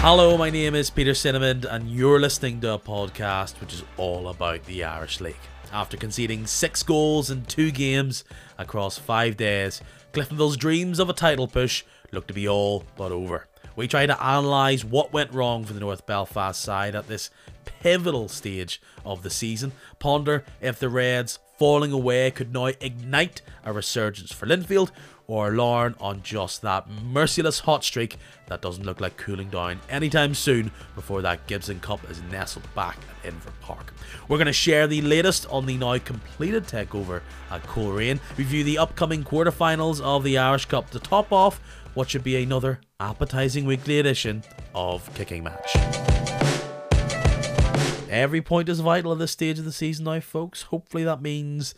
Hello, my name is Peter Cinnamon, and you're listening to a podcast which is all about the Irish League. After conceding six goals in two games across five days, Cliftonville's dreams of a title push look to be all but over. We try to analyse what went wrong for the North Belfast side at this pivotal stage of the season, ponder if the Reds falling away could now ignite a resurgence for Linfield, or Larne on just that merciless hot streak that doesn't look like cooling down anytime soon before that Gibson Cup is nestled back at Inver Park. We're going to share the latest on the now completed takeover at Coleraine, review the upcoming quarterfinals of the Irish Cup to top off what should be another appetising weekly edition of Kicking Match. Every point is vital at this stage of the season now, folks. Hopefully that means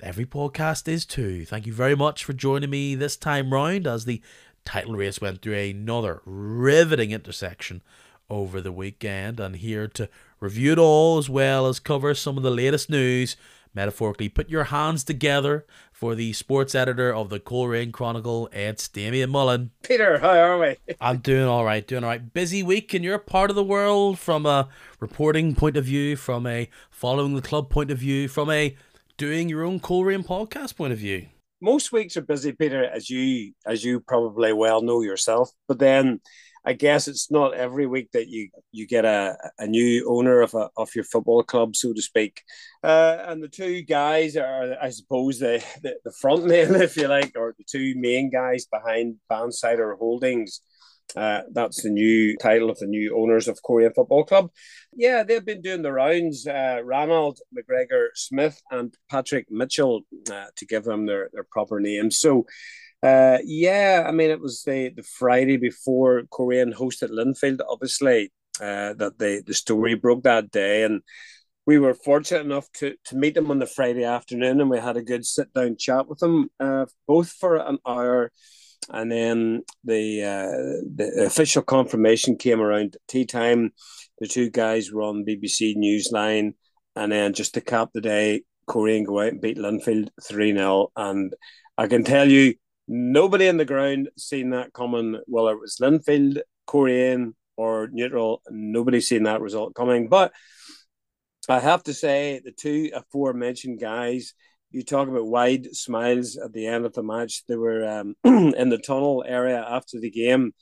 every podcast is too. Thank you very much for joining me this time round as the title race went through another riveting intersection over the weekend. And here to review it all as well as cover some of the latest news. Metaphorically, put your hands together for the sports editor of the Coleraine Chronicle, It's Damian Mullan. Peter, how are we? I'm doing all right, doing all right. Busy week in your part of the world from a reporting point of view, from a following the club point of view, from a doing your own Coleraine podcast point of view? Most weeks are busy, Peter, as you as you probably well know yourself. But then I guess it's not every week that you you get a, a new owner of a, of your football club, so to speak. Uh, and the two guys are, I suppose, the, the, the front man, if you like, or the two main guys behind Bannsider Holdings uh, that's the new title of the new owners of Coleraine Football Club. Yeah, they've been doing the rounds. Uh, Ronald McGregor Smith and Patrick Mitchell, uh, to give them their, their proper names. So, uh, yeah, I mean, it was the, the Friday before Coleraine hosted Linfield, obviously, uh, that the, the story broke that day. And we were fortunate enough to, to meet them on the Friday afternoon, and we had a good sit down chat with them, uh, both for an hour and then the uh, the official confirmation came around tea time. The two guys were on BBC Newsline, and then just to cap the day, Coleraine go out and beat Linfield three 0 and I can tell you, nobody in the ground seen that coming. Whether it was Linfield, Coleraine, or neutral, nobody seen that result coming. But I have to say, the two aforementioned guys you talk about wide smiles at the end of the match. They were um, in the tunnel area after the game,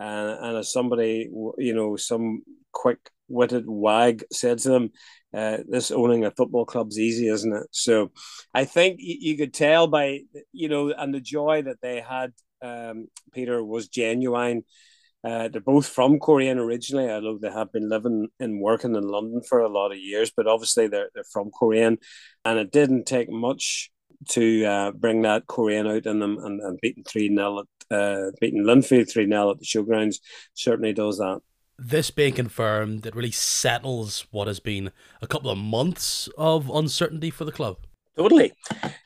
uh, and as somebody, you know, some quick-witted wag said to them, uh, "This owning a football club's easy, isn't it?" So, I think you could tell by you know, and the joy that they had, um, Peter, was genuine. Uh, they're both from Coleraine originally, although they have been living and working in London for a lot of years. But obviously, they're they're from Coleraine, and it didn't take much to uh, bring that Coleraine out in them and, and beating three 0 at uh, beating Linfield three 0 at the showgrounds certainly does that. This being confirmed, it really settles what has been a couple of months of uncertainty for the club. Totally.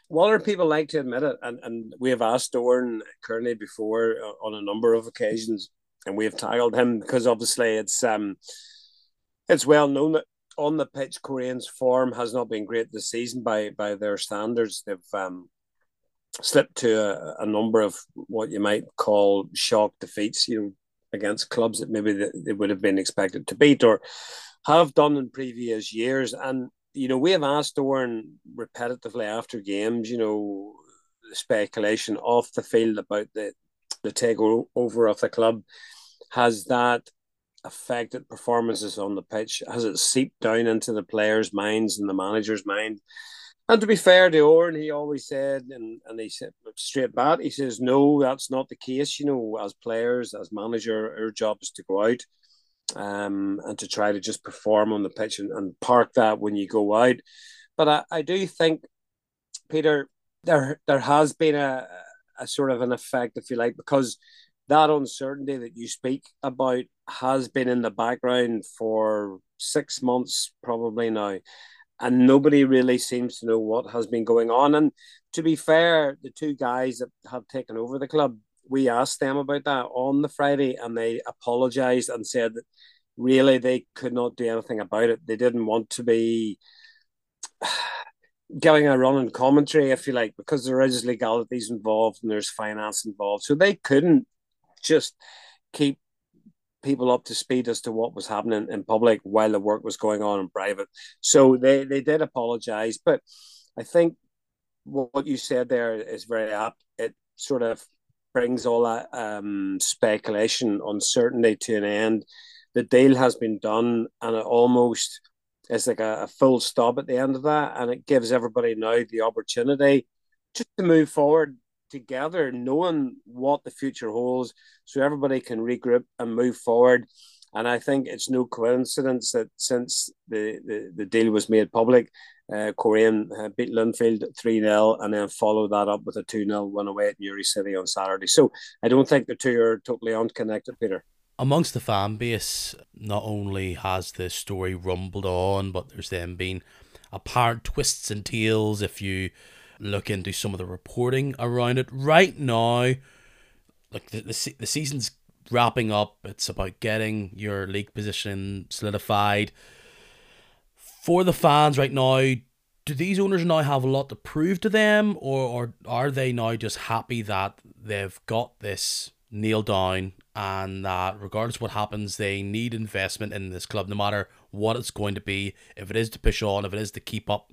Whether people like to admit it, and, and we have asked Oran Kearney before uh, on a number of occasions and we've tackled him because obviously it's um it's well known that on the pitch Coleraine's form has not been great this season by by their standards. They've um slipped to a, a number of what you might call shock defeats, you know, against clubs that maybe they, would have been expected to beat or have done in previous years. And you know, we have asked Oran repetitively after games, you know, speculation off the field about the the takeover of the club, has that affected performances on the pitch? Has it seeped down into the players' minds and the manager's mind? And to be fair to Oran, he always said, and, and he said straight back, he says, no, that's not the case. You know, as players, as manager, our job is to go out um, and to try to just perform on the pitch and, and park that when you go out. But I, I do think, Peter, there there has been a, a sort of an effect, if you like, because that uncertainty that you speak about has been in the background for six months probably now and nobody really seems to know what has been going on. And to be fair the two guys that have taken over the club we asked them about that on the friday and they apologized and said that really they could not do anything about it. They didn't want to be giving a run in commentary, if you like, because there is legalities involved and there's finance involved. So they couldn't just keep people up to speed as to what was happening in public while the work was going on in private. So they, they did apologize. But I think what you said there is very apt. It sort of brings all that um, speculation, uncertainty to an end. The deal has been done, and it almost is like a, a full stop at the end of that. And it gives everybody now the opportunity just to move forward together, knowing what the future holds, so everybody can regroup and move forward. And I think it's no coincidence that since the, the, the deal was made public, uh, Coleraine uh, beat Linfield 3 0 and then followed that up with a 2 0 win away at Newry City on Saturday. So I don't think the two are totally unconnected, Peter. Amongst the fan base, not only has the story rumbled on, but there's then been apparent twists and tales if you look into some of the reporting around it. Right now, like the, the, the season's wrapping up, it's about getting your league position solidified. For the fans right now, do these owners now have a lot to prove to them, or, or are they now just happy that they've got this nailed down and that regardless what happens, they need investment in this club, no matter what it's going to be, if it is to push on, if it is to keep up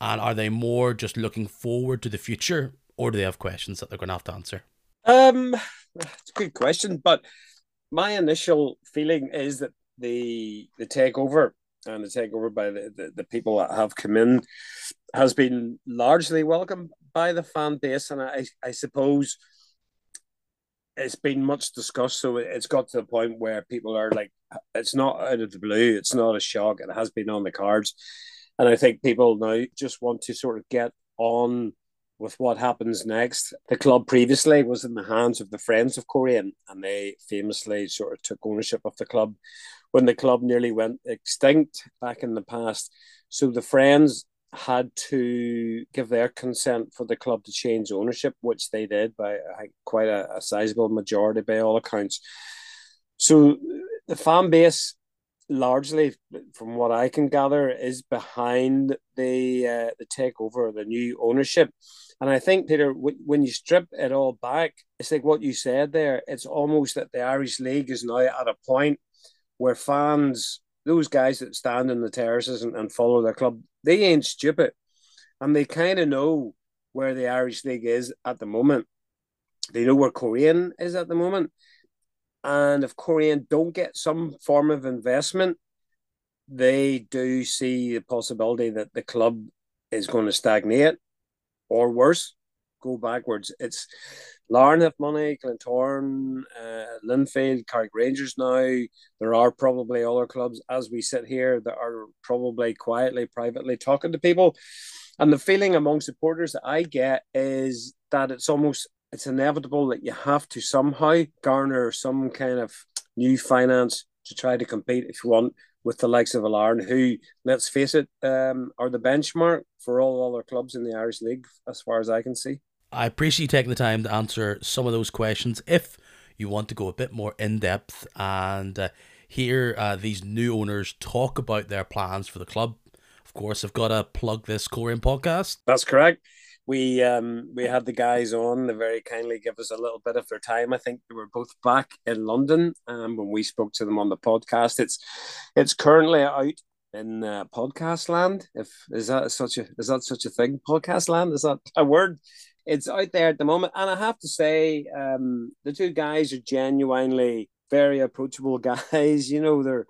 and are they more just looking forward to the future, or do they have questions that they're going to have to answer? Um, it's a good question, but my initial feeling is that the the takeover and the takeover by the, the, the people that have come in has been largely welcomed by the fan base, and I I suppose it's been much discussed. So it's got to the point where people are like, it's not out of the blue. It's not a shock. It has been on the cards. And I think people now just want to sort of get on with what happens next. The club previously was in the hands of the Friends of Coleraine, and they famously sort of took ownership of the club when the club nearly went extinct back in the past. So the Friends had to give their consent for the club to change ownership, which they did by quite a, a sizable majority by all accounts. So the fan base largely, from what I can gather, is behind the uh, the takeover, the new ownership. And I think Peter, when you strip it all back, it's like what you said there. It's almost that the Irish League is now at a point where fans, those guys that stand in the terraces and, and follow their club, they ain't stupid, and they kind of know where the Irish League is at the moment. They know where Coleraine is at the moment. And if Coleraine don't get some form of investment, they do see the possibility that the club is going to stagnate or worse, go backwards. It's Larne have money, Glentoran, uh, Linfield, Carrick Rangers now. There are probably other clubs as we sit here that are probably quietly, privately talking to people. And the feeling among supporters that I get is that it's almost it's inevitable that you have to somehow garner some kind of new finance to try to compete if you want with the likes of a Larne, who, let's face it, um, are the benchmark for all other clubs in the Irish League, as far as I can see. I appreciate you taking the time to answer some of those questions. If you want to go a bit more in depth and uh, hear uh, these new owners talk about their plans for the club, of course, I've got to plug this Coleraine podcast. That's correct. We um we had the guys on they very kindly give us a little bit of their time. I think they were both back in london um, when we spoke to them on the podcast. It's it's currently out in uh, podcast land if is that such a is that such a thing? Podcast land? Is that a word it's out there at the moment and i have to say um the two guys are genuinely very approachable guys you know they're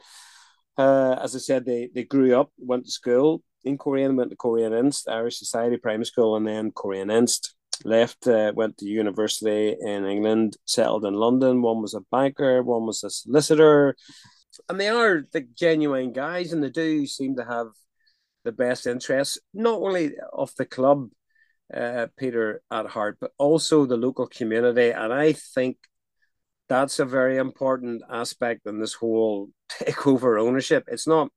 uh, as i said they they grew up went to school in Coleraine, went to Coleraine Inst, Irish Society Primary School, and then Coleraine Inst. Left, uh, went to university in England, settled in London. One was a banker, one was a solicitor. And they are the genuine guys, and they do seem to have the best interests, not only of the club, uh, Peter, at heart, but also the local community. And I think that's a very important aspect in this whole takeover ownership. It's not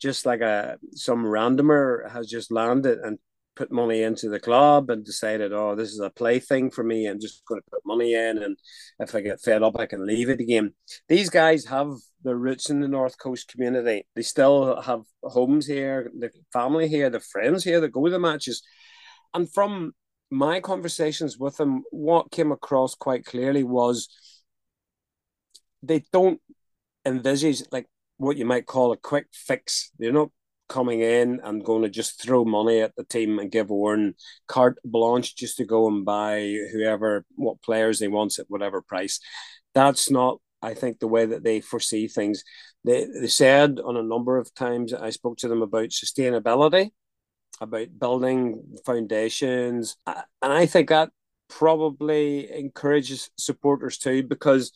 just like a some randomer has just landed and put money into the club and decided, oh, this is a play thing for me. I'm just going to put money in, and if I get fed up, I can leave it again. These guys have their roots in the North Coast community. They still have homes here, the family here, the friends here that go to the matches, and from my conversations with them, what came across quite clearly was they don't envisage like what you might call a quick fix. They're not coming in and going to just throw money at the team and give Oran carte blanche just to go and buy whoever, what players they want at whatever price. That's not, I think, the way that they foresee things. They, they said on a number of times I spoke to them about sustainability, about building foundations. And I think that probably encourages supporters too, because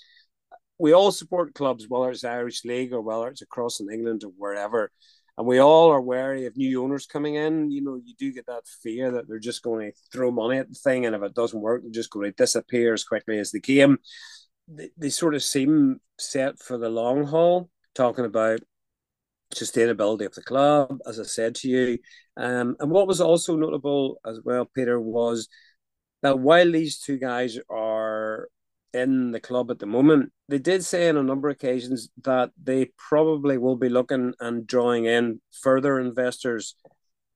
we all support clubs, whether it's Irish League or whether it's across in England or wherever. And we all are wary of new owners coming in. You know, you do get that fear that they're just going to throw money at the thing, and if it doesn't work, they're just going to disappear as quickly as they came. They, they sort of seem set for the long haul, talking about sustainability of the club, as I said to you. Um, and what was also notable as well, Peter, was that while these two guys are in the club at the moment, they did say on a number of occasions that they probably will be looking and drawing in further investors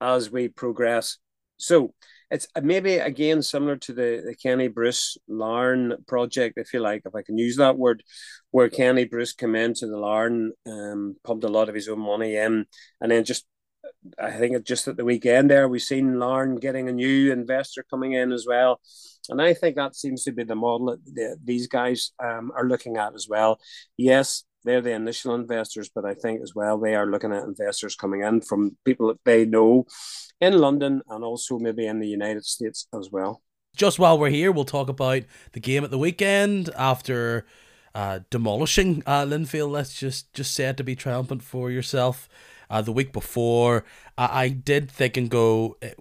as we progress. So it's maybe again similar to the, the Kenny Bruce Larne project, if you like, if I can use that word, where Kenny Bruce came into the Larne, um, pumped a lot of his own money in, and then just I think just at the weekend there, we've seen Larne getting a new investor coming in as well. And I think that seems to be the model that the, these guys um, are looking at as well. Yes, they're the initial investors, but I think as well they are looking at investors coming in from people that they know in London and also maybe in the United States as well. Just while we're here, we'll talk about the game at the weekend after uh, demolishing uh, Linfield. Let's just just say it to be triumphant for yourself uh, the week before. I, did think and go, eh,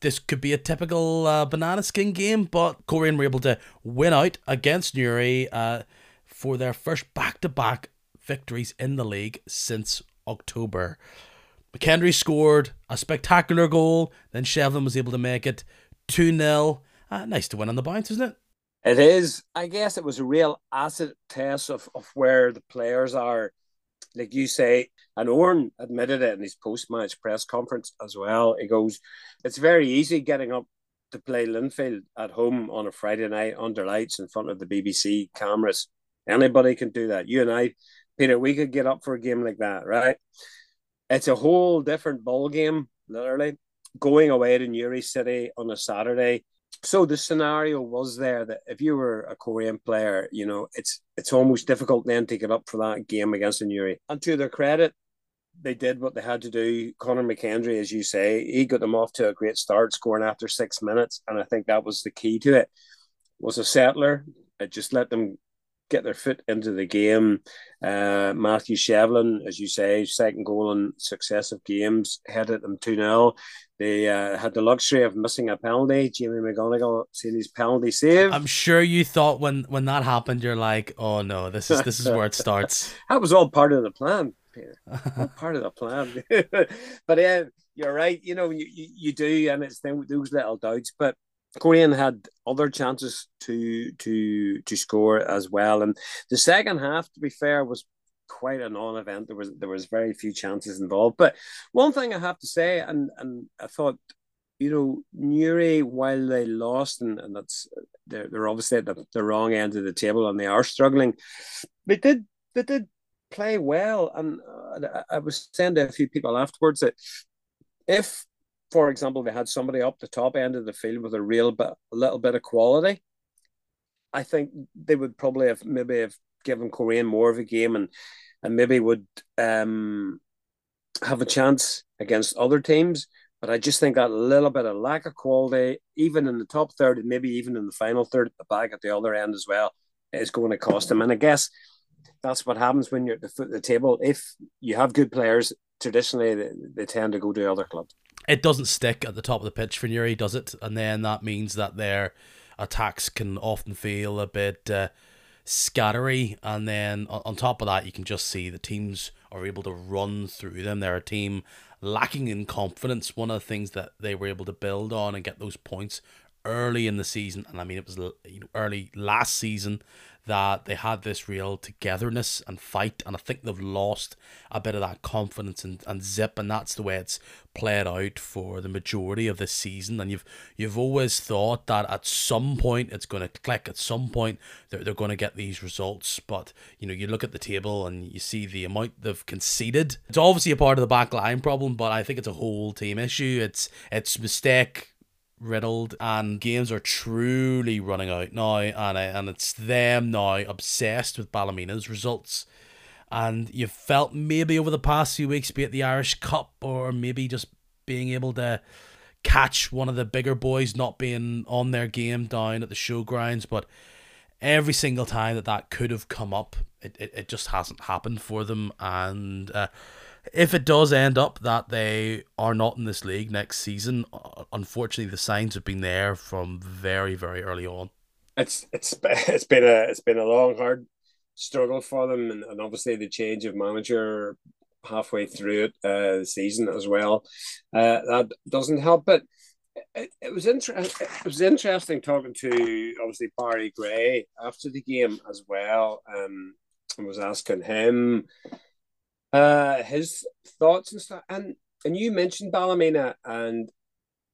this could be a typical uh, Banana Skin game, but Coleraine were able to win out against Newry uh, for their first back to back victories in the league since October. McKendry scored a spectacular goal, then Shevlin was able to make it 2 0. Uh, nice to win on the bounce, isn't it? It is. I guess it was a real acid test of, of where the players are like you say, and Oran admitted it in his post match press conference as well. He goes, It's very easy getting up to play Linfield at home on a Friday night under lights in front of the BBC cameras. Anybody can do that. You and I, Peter, we could get up for a game like that, right? It's a whole different ball game, literally. Going away to Newry City on a Saturday so the scenario was there that if you were a Coleraine player, you know, it's it's almost difficult then to get up for that game against Newry. And to their credit, they did what they had to do. Conor McKendry, as you say, he got them off to a great start, scoring after six minutes, and I think that was the key to it. Was a settler. It just let them get their foot into the game. Uh, Matthew Shevlin, as you say, second goal in successive games, headed them 2 0. They uh, had the luxury of missing a penalty. Jamie McGonigle seeing his penalty save. I'm sure you thought when when that happened, you're like, oh no, this is this is where it starts. that was all part of the plan. Peter. part of the plan. but yeah, you're right. You know, you, you do, and it's those little doubts. But Coleraine had other chances to to to score as well, and the second half, to be fair, was quite a non-event. There was there was very few chances involved. But one thing I have to say, and and I thought, you know, Newry, while they lost, and, and that's they're, they're obviously at the, the wrong end of the table, and they are struggling. They did they did play well, and uh, I was saying to a few people afterwards that if for example, they had somebody up the top end of the field with a real bit, a little bit of quality, I think they would probably have maybe have given Coleraine more of a game and and maybe would um have a chance against other teams. But I just think that little bit of lack of quality, even in the top third, and maybe even in the final third at the back at the other end as well, is going to cost them. And I guess that's what happens when you're at the foot of the table. If you have good players, traditionally they, they tend to go to other clubs it doesn't stick at the top of the pitch for Newry, does it? And then that means that their attacks can often feel a bit uh, scattery. And then on top of that, you can just see the teams are able to run through them. They're a team lacking in confidence. One of the things that they were able to build on and get those points early in the season, and I mean it was you know, early last season that they had this real togetherness and fight, and I think they've lost a bit of that confidence and, and zip, and that's the way it's played out for the majority of this season. And you've you've always thought that at some point it's going to click, at some point they're, they're going to get these results. But you know, you look at the table and you see the amount they've conceded. It's obviously a part of the back line problem, but I think it's a whole team issue. It's it's mistake riddled and games are truly running out now and and it's them now obsessed with Ballymena's results. And you felt maybe over the past few weeks be it the Irish Cup or maybe just being able to catch one of the bigger boys not being on their game down at the showgrounds but every single time that that could have come up it, it, it just hasn't happened for them. And uh, if it does end up that they are not in this league next season, uh, unfortunately, the signs have been there from very, very early on. It's it's it's been a it's been a long, hard struggle for them, and, and obviously the change of manager halfway through it uh, the season as well. Uh, that doesn't help, but. It, it was inter- It was interesting talking to obviously Barry Gray after the game as well. Um, I was asking him uh, his thoughts and stuff. And and you mentioned Ballymena, and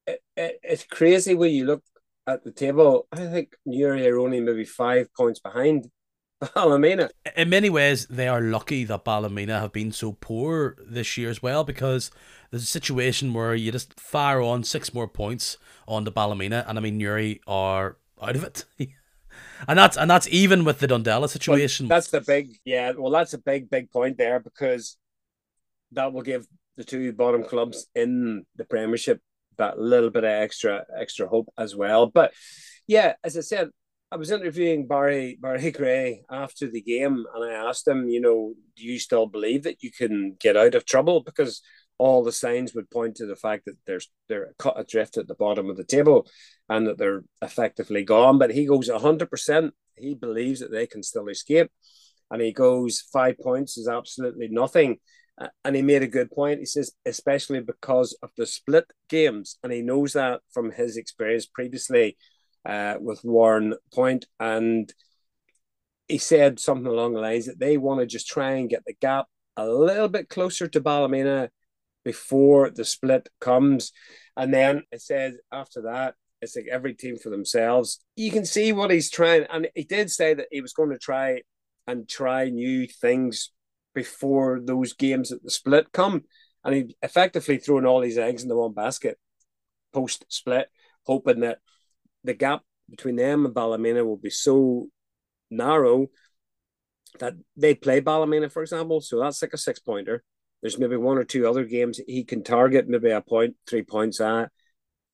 it, it, it's crazy when you look at the table. I think Newry are only maybe five points behind Ballymena. In many ways, they are lucky that Ballymena have been so poor this year as well, because there's a situation where you just fire on six more points on the Ballymena, and I mean Newry are out of it. and that's and that's even with the Dundela situation. that's the big, yeah. Well, that's a big, big point there because that will give the two bottom clubs in the Premiership that little bit of extra, extra hope as well. But yeah, as I said, I was interviewing Barry Barry Gray after the game, and I asked him, you know, do you still believe that you can get out of trouble? Because all the signs would point to the fact that there's they're cut adrift at the bottom of the table and that they're effectively gone. But he goes 100%. He believes that they can still escape. And he goes, five points is absolutely nothing. And he made a good point. He says, especially because of the split games. And he knows that from his experience previously uh, with Warrenpoint. And he said something along the lines that they want to just try and get the gap a little bit closer to Ballymena before the split comes. And then it says after that, it's like every team for themselves. You can see what he's trying, and he did say that he was going to try and try new things before those games at the split come, and he effectively throwing all his eggs in the one basket post split, hoping that the gap between them and Ballymena will be so narrow that they play Ballymena, for example. So that's like a six pointer. There's maybe one or two other games he can target, maybe a point, three points at,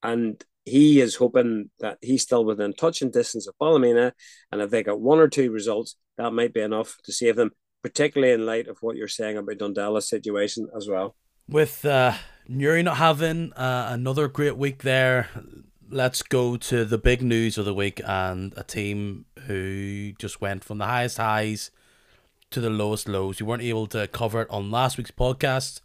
and he is hoping that he's still within touching distance of Ballymena, and if they got one or two results, that might be enough to save them, particularly in light of what you're saying about Dundela's situation as well. With uh, Newry not having uh, another great week there, let's go to the big news of the week and a team who just went from the highest highs to the lowest lows. You weren't able to cover it on last week's podcast.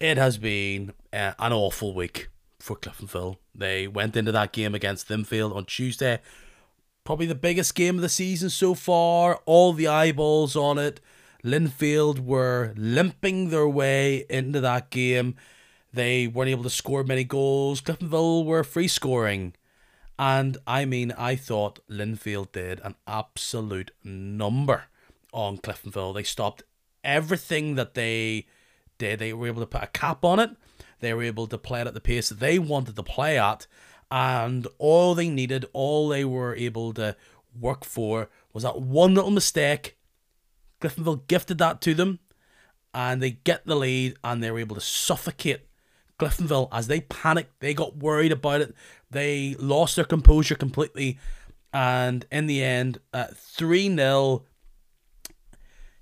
It has been uh, an awful week for Cliftonville. They went into that game against Linfield on Tuesday. Probably the biggest game of the season so far. All the eyeballs on it. Linfield were limping their way into that game. They weren't able to score many goals. Cliftonville were free scoring. And I mean, I thought Linfield did an absolute number on Cliftonville. They stopped everything that they did. They were able to put a cap on it. They were able to play it at the pace that they wanted to play at. And all they needed, all they were able to work for was that one little mistake. Cliftonville gifted that to them. And they get the lead and they were able to suffocate Cliftonville as they panicked. They got worried about it. They lost their composure completely. And in the end, 3 uh, 0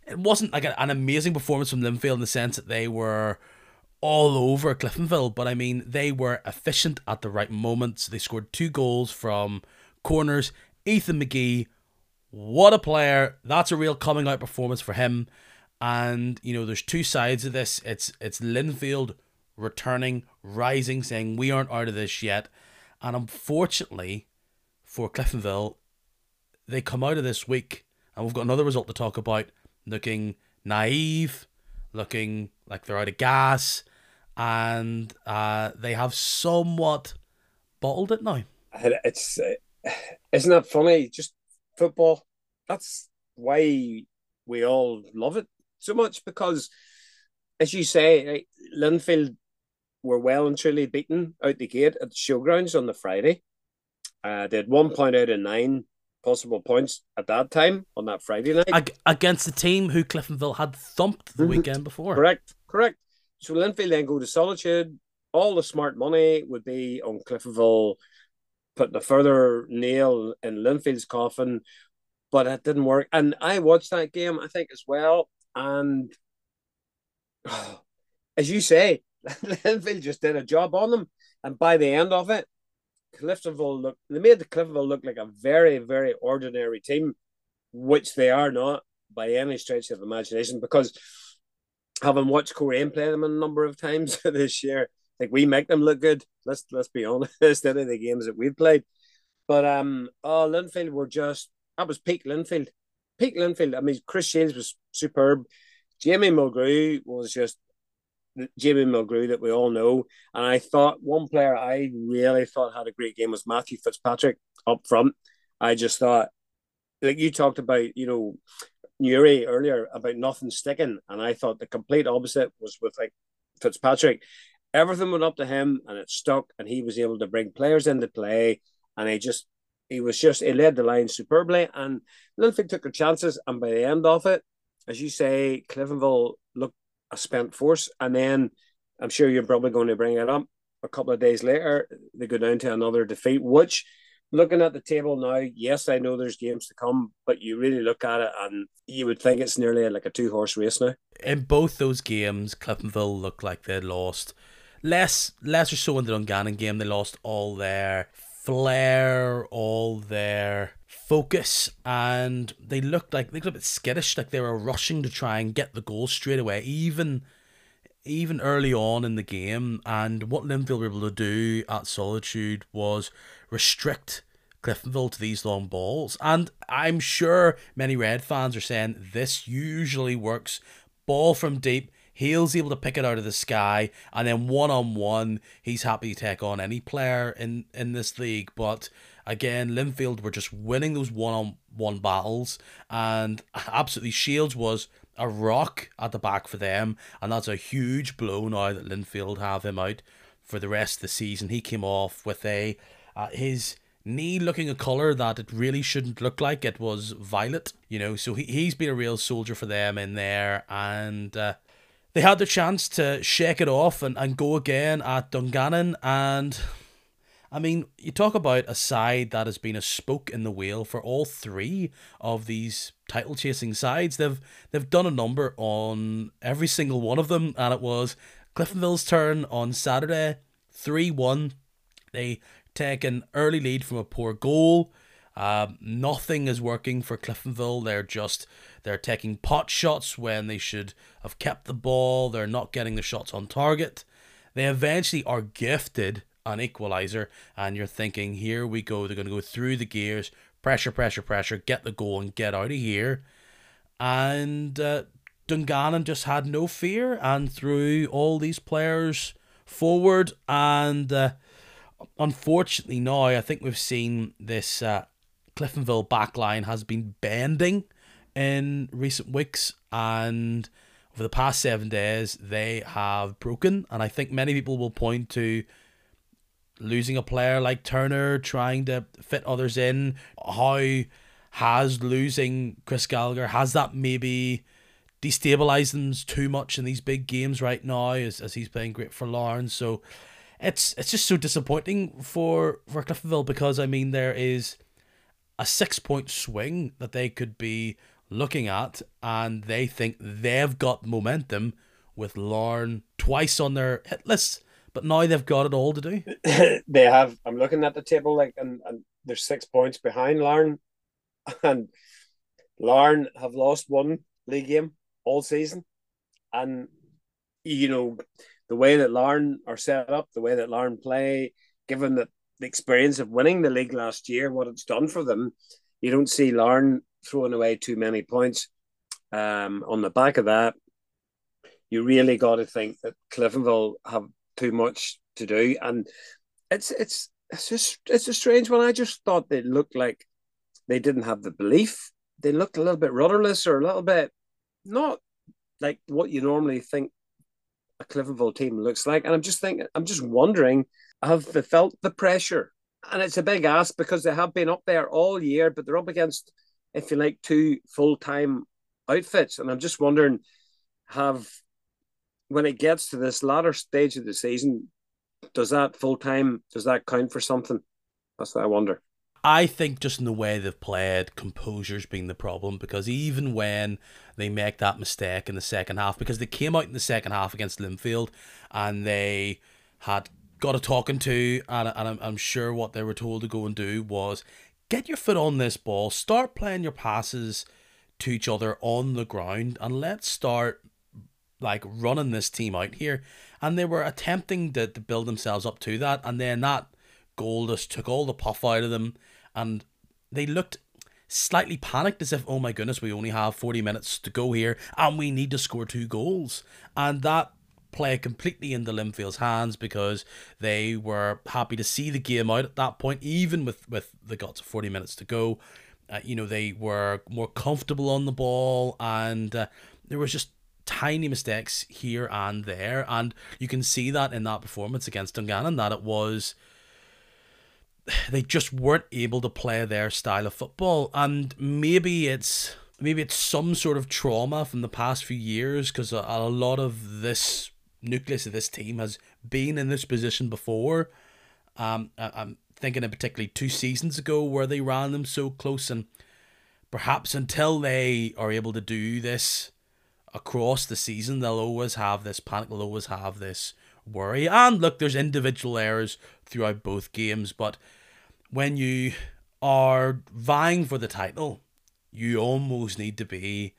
it wasn't like an amazing performance from Linfield in the sense that they were all over Cliftonville, but I mean, they were efficient at the right moments. They scored two goals from corners. Ethan McGee, what a player! That's a real coming out performance for him. And you know, there's two sides of this. It's it's Linfield returning, rising, saying we aren't out of this yet, And unfortunately for Cliftonville, they come out of this week, and we've got another result to talk about, looking naive, looking like they're out of gas, and uh, they have somewhat bottled it now. It's uh, isn't that funny? Just football. That's why we all love it so much because, as you say, Linfield were well and truly beaten out the gate at the showgrounds on the Friday. Uh, they had one point out of nine possible points at that time on that Friday night Ag- against the team who Cliftonville had thumped the mm-hmm. weekend before. Correct, correct. So Linfield then go to Solitude. All the smart money would be on Cliftonville putting a further nail in Linfield's coffin, but it didn't work. And I watched that game, I think, as well. And oh, as you say, Linfield just did a job on them. And by the end of it, Cliftonville look they made the Cliftonville look like a very, very ordinary team, which they are not by any stretch of imagination, because having watched Coleraine play them a number of times this year, like we make them look good. Let's let's be honest, instead of the games that we've played. But um oh Linfield were just that was peak Linfield. Peak Linfield. I mean Chris Shields was superb. Jamie Mulgrew was just Jamie Mulgrew that we all know. And I thought one player I really thought had a great game was Matthew Fitzpatrick up front. I just thought, like you talked about, you know, Newry earlier about nothing sticking, and I thought the complete opposite was with like Fitzpatrick. Everything went up to him, and it stuck, and he was able to bring players into play, and he just he was just he led the line superbly, and Linfield took their chances, and by the end of it, as you say, Cliftonville a spent force. And then I'm sure you're probably going to bring it up a couple of days later. They go down to another defeat, which looking at the table now, yes, I know there's games to come, but you really look at it and you would think it's nearly like a two horse race now. In both those games, Cliftonville looked like they'd lost. Less, less or so in the Dungannon game, they lost all their flair, all their focus, and they looked like they looked a bit skittish, like they were rushing to try and get the goal straight away, even even early on in the game. And what Linfield were able to do at Solitude was restrict Cliftonville to these long balls. And I'm sure many Red fans are saying this usually works. Ball from deep, Hale's able to pick it out of the sky, and then one on one, he's happy to take on any player in, in this league. But again, Linfield were just winning those one on one battles, and absolutely Shields was a rock at the back for them, and that's a huge blow now that Linfield have him out for the rest of the season. He came off with a uh, his knee looking a colour that it really shouldn't look like. It was violet, you know, so he, he's been a real soldier for them in there, and. Uh, they had the chance to shake it off and, and go again at Dungannon. And I mean, you talk about a side that has been a spoke in the wheel for all three of these title chasing sides. They've they've done a number on every single one of them, and it was Cliftonville's turn on Saturday, three one. They take an early lead from a poor goal. Uh, nothing is working for Cliftonville. They're just they're taking pot shots when they should have kept the ball. They're not getting the shots on target. They eventually are gifted an equalizer, and you're thinking, here we go. They're going to go through the gears, pressure, pressure, pressure, get the goal and get out of here. And uh, Dungannon just had no fear and threw all these players forward. And uh, unfortunately, now I think we've seen this uh, Cliftonville backline has been bending in recent weeks, and over the past seven days, they have broken. And I think many people will point to losing a player like Turner, trying to fit others in. How has losing Chris Gallagher has that maybe destabilized them too much in these big games right now as, as he's playing great for Larne. So it's it's just so disappointing for for Cliftonville because I mean there is a six point swing that they could be looking at, and they think they've got momentum with Larne twice on their hit list, but now they've got it all to do. they have. I'm looking at the table, like, and, and they're six points behind Larne, and Larne have lost one league game all season, and you know the way that Larne are set up, the way that Larne play, given that the experience of winning the league last year, what it's done for them, you don't see Larne throwing away too many points. Um, on the back of that, you really got to think that Cliftonville have too much to do, and it's it's it's just it's a strange one. I just thought they looked like they didn't have the belief. They looked a little bit rudderless or a little bit not like what you normally think a Cliftonville team looks like. And I'm just thinking, I'm just wondering, have felt the pressure? And it's a big ask because they have been up there all year, but they're up against, if you like, two full time outfits. And I'm just wondering, have when it gets to this latter stage of the season, does that full time does that count for something? That's what I wonder. I think just in the way they've played, composure's been the problem because even when they make that mistake in the second half, because they came out in the second half against Linfield and they had got a talking to, and, and I'm, I'm sure what they were told to go and do was get your foot on this ball, start playing your passes to each other on the ground, and let's start like running this team out here. And they were attempting to, to build themselves up to that, and then that goal just took all the puff out of them and they looked slightly panicked as if, oh my goodness, we only have 40 minutes to go here and we need to score two goals. And that played completely into Linfield's hands because they were happy to see the game out at that point, even with, with the guts of 40 minutes to go. Uh, you know, they were more comfortable on the ball and uh, there was just tiny mistakes here and there. And you can see that in that performance against Dungannon that it was they just weren't able to play their style of football and maybe it's maybe it's some sort of trauma from the past few years because a, a, lot of this nucleus of this team has been in this position before. Um i'm thinking of particularly two seasons ago where they ran them so close and perhaps until they are able to do this across the season they'll always have this panic they'll always have this worry. And look there's individual errors throughout both games but when you are vying for the title, you almost need to be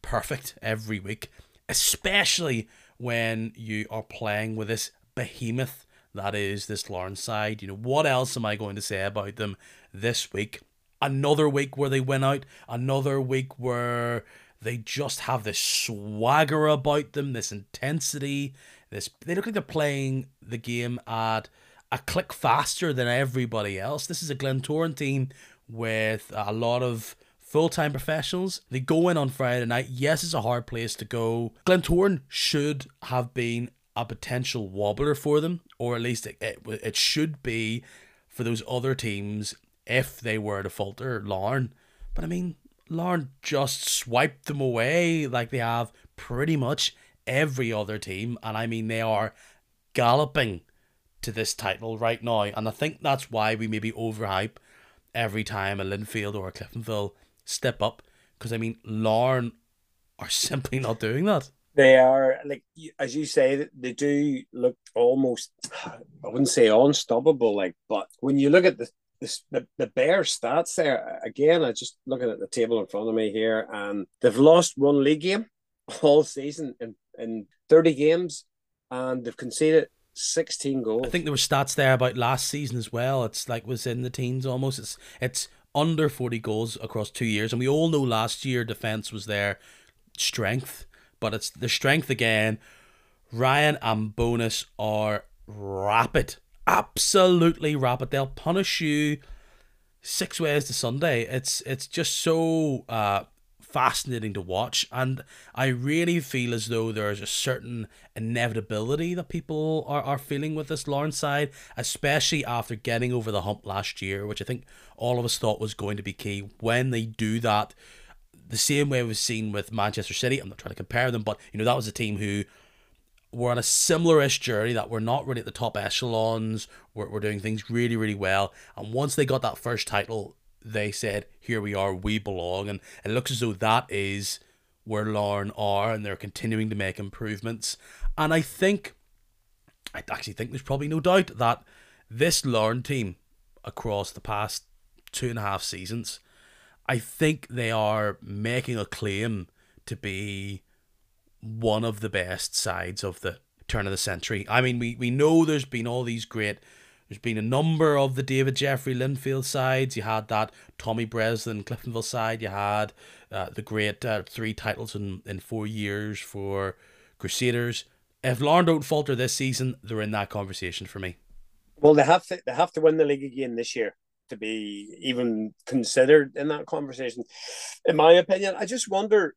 perfect every week, especially when you are playing with this behemoth that is this Larne side. You know, what else am I going to say about them this week? Another week where they win out, another week where they just have this swagger about them, this intensity, this they look like they're playing the game at a click faster than everybody else. This is a Glentoran team with a lot of full-time professionals. They go in on Friday night. Yes, it's a hard place to go. Glentoran should have been a potential wobbler for them, or at least it, it, it should be for those other teams if they were to falter Larne. But I mean, Larne just swiped them away like they have pretty much every other team, and I mean they are galloping to this title right now. And I think that's why we maybe overhype every time a Linfield or a Cliftonville step up. Because I mean, Larne are simply not doing that. They are like as you say, they do look almost. I wouldn't say unstoppable, like, but when you look at the the, the bare stats there again, I just looking at the table in front of me here, and they've lost one league game all season in in thirty games, and they've conceded 16 goals. I think there were stats there about last season as well. It's like was in the teens almost. It's it's under 40 goals across two years, and we all know last year defense was their strength, but it's the strength again. Ryan and Bonis are rapid, absolutely rapid. They'll punish you six ways to Sunday. It's it's just so uh, fascinating to watch. And I really feel as though there's a certain inevitability that people are, are feeling with this Larne side, especially after getting over the hump last year, which I think all of us thought was going to be key. When they do that, the same way we've seen with Manchester City, I'm not trying to compare them, but you know, that was a team who were on a similar-ish journey that we're not really at the top echelons. We're, we're doing things really, really well. And once they got that first title, they said, "Here we are, we belong," and it looks as though that is where Larne are, and they're continuing to make improvements. And I think, I actually think there's probably no doubt that this Larne team across the past two and a half seasons, I think they are making a claim to be one of the best sides of the turn of the century. I mean, we, we know there's been all these great There's been a number of the David Jeffrey Linfield sides. You had that Tommy Breslin Cliftonville side. You had uh, the great uh, three titles in, in four years for Crusaders. If Larne don't falter this season, they're in that conversation for me. Well, they have to they have to win the league again this year to be even considered in that conversation. In my opinion, I just wonder.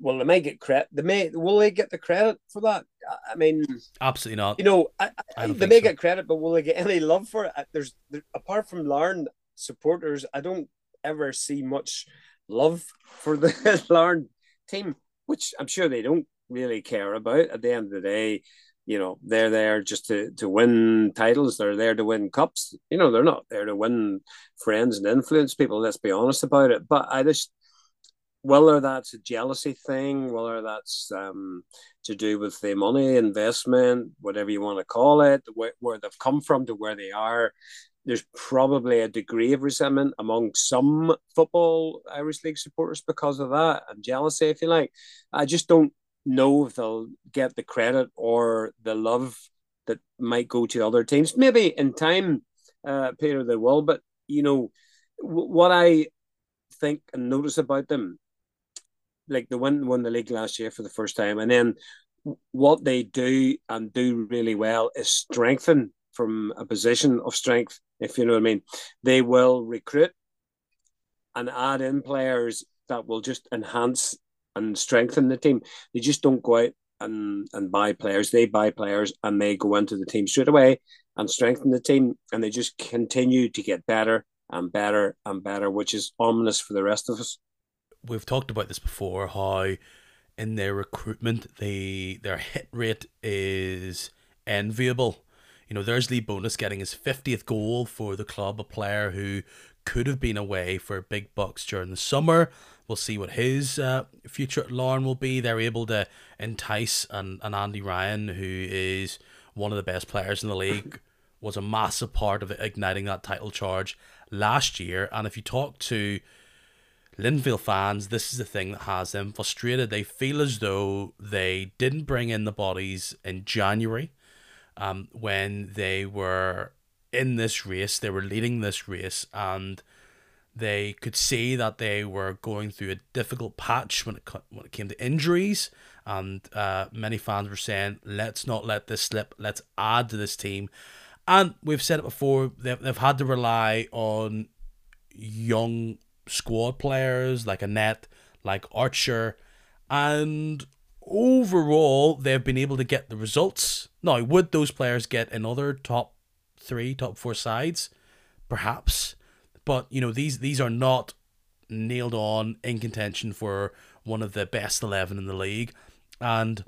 Well, they may get credit. They may will they get the credit for that? I mean, absolutely not. You know, I, I they may so. get credit, but will they get any love for it? There's there, apart from Larne supporters, I don't ever see much love for the Larne team, which I'm sure they don't really care about. At the end of the day, you know, they're there just to, to win titles. They're there to win cups. You know, they're not there to win friends and influence people. Let's be honest about it. But I just, whether that's a jealousy thing, whether that's um, to do with the money investment, whatever you want to call it, where, where they've come from to where they are, there's probably a degree of resentment among some football Irish League supporters because of that and jealousy, if you like. I just don't know if they'll get the credit or the love that might go to other teams. Maybe in time, uh, Peter, they will. But you know w- what I think and notice about them, like they won won the league last year for the first time, and then what they do and do really well is strengthen from a position of strength. If you know what I mean, they will recruit and add in players that will just enhance and strengthen the team. They just don't go out and, and buy players. They buy players and they go into the team straight away and strengthen the team. And they just continue to get better and better and better, which is ominous for the rest of us. We've talked about this before, how in their recruitment they their hit rate is enviable. You know, there's Lee Bonis getting his 50th goal for the club, a player who could have been away for big bucks during the summer We'll see what his uh, future at Larne will be. They're able to entice and, and Andy Ryan, who is one of the best players in the league, was a massive part of igniting that title charge last year. And if you talk to Linfield fans, this is the thing that has them frustrated. They feel as though they didn't bring in the bodies in January um, when they were in this race, they were leading this race, and they could see that they were going through a difficult patch when it when it came to injuries, and uh, many fans were saying, "Let's not let this slip. Let's add to this team." And we've said it before; they've they've had to rely on young squad players like Annette, like Archer, and overall they've been able to get the results. Now, would those players get another top three, top four sides? Perhaps but you know these these are not nailed on in contention for one of the best eleven in the league, and.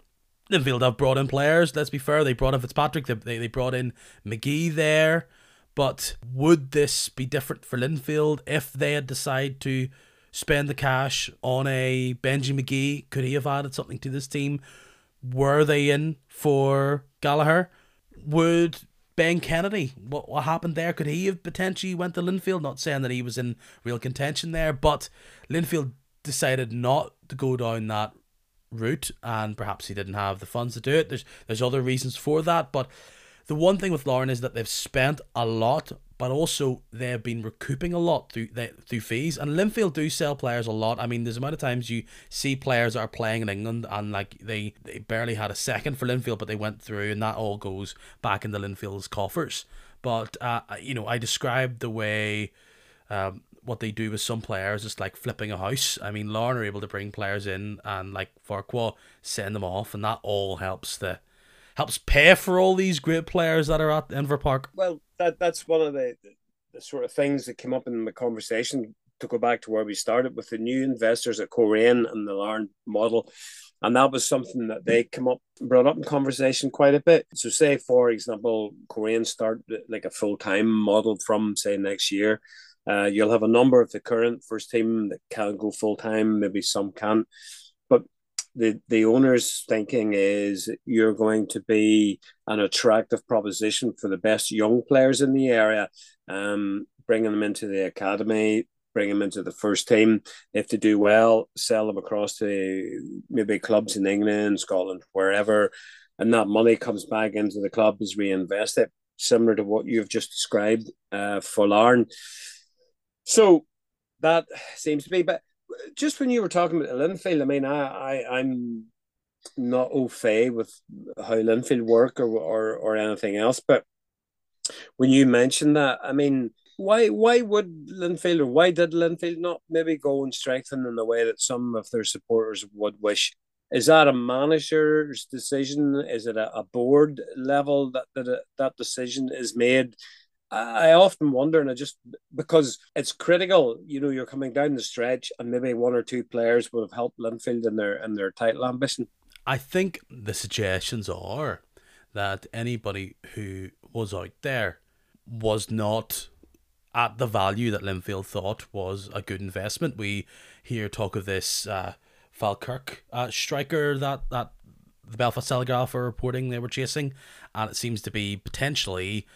Linfield have brought in players. Let's be fair; they brought in Fitzpatrick. They, they, they brought in McGee there. But would this be different for Linfield if they had decided to spend the cash on a Benji McGee? Could he have added something to this team? Were they in for Gallagher? Would Ben Kennedy, what what happened there? Could he have potentially went to Linfield? Not saying that he was in real contention there, but Linfield decided not to go down that route, and perhaps he didn't have the funds to do it. There's there's other reasons for that, but the one thing with Larne is that they've spent a lot but also they have been recouping a lot through through fees. And Linfield do sell players a lot. I mean, there's a amount of times you see players that are playing in England and like they, they barely had a second for Linfield, but they went through, and that all goes back into Linfield's coffers. But uh, you know, I described the way. Um, what they do with some players is like flipping a house. I mean, Larne are able to bring players in and like Farquhar send them off, and that all helps the helps pay for all these great players that are at Inver Park. Well, that that's one of the, the, the sort of things that came up in the conversation to go back to where we started with the new investors at Coleraine and the Larne model. And that was something that they come up brought up in conversation quite a bit. So say for example, Coleraine start like a full time model from say next year. Uh, you'll have a number of the current first team that can go full time, maybe some can't the the owner's thinking is you're going to be an attractive proposition for the best young players in the area, um, bringing them into the academy, bring them into the first team. If they do well, sell them across to maybe clubs in England, Scotland, wherever, and that money comes back into the club is reinvested. similar to what you've just described uh, for Larne. So that seems to be. But just when you were talking about Linfield, I mean, I, I I'm not au fait with how Linfield work or, or or anything else, but when you mentioned that, I mean, why why would Linfield or why did Linfield not maybe go and strengthen in the way that some of their supporters would wish? Is that a manager's decision? Is it a, a board level that that that decision is made? I often wonder, and I just because it's critical, you know, you're coming down the stretch, and maybe one or two players would have helped Linfield in their in their title ambition. I think the suggestions are that anybody who was out there was not at the value that Linfield thought was a good investment. We hear talk of this uh, Falkirk uh, striker that that the Belfast Telegraph are reporting they were chasing, and it seems to be potentially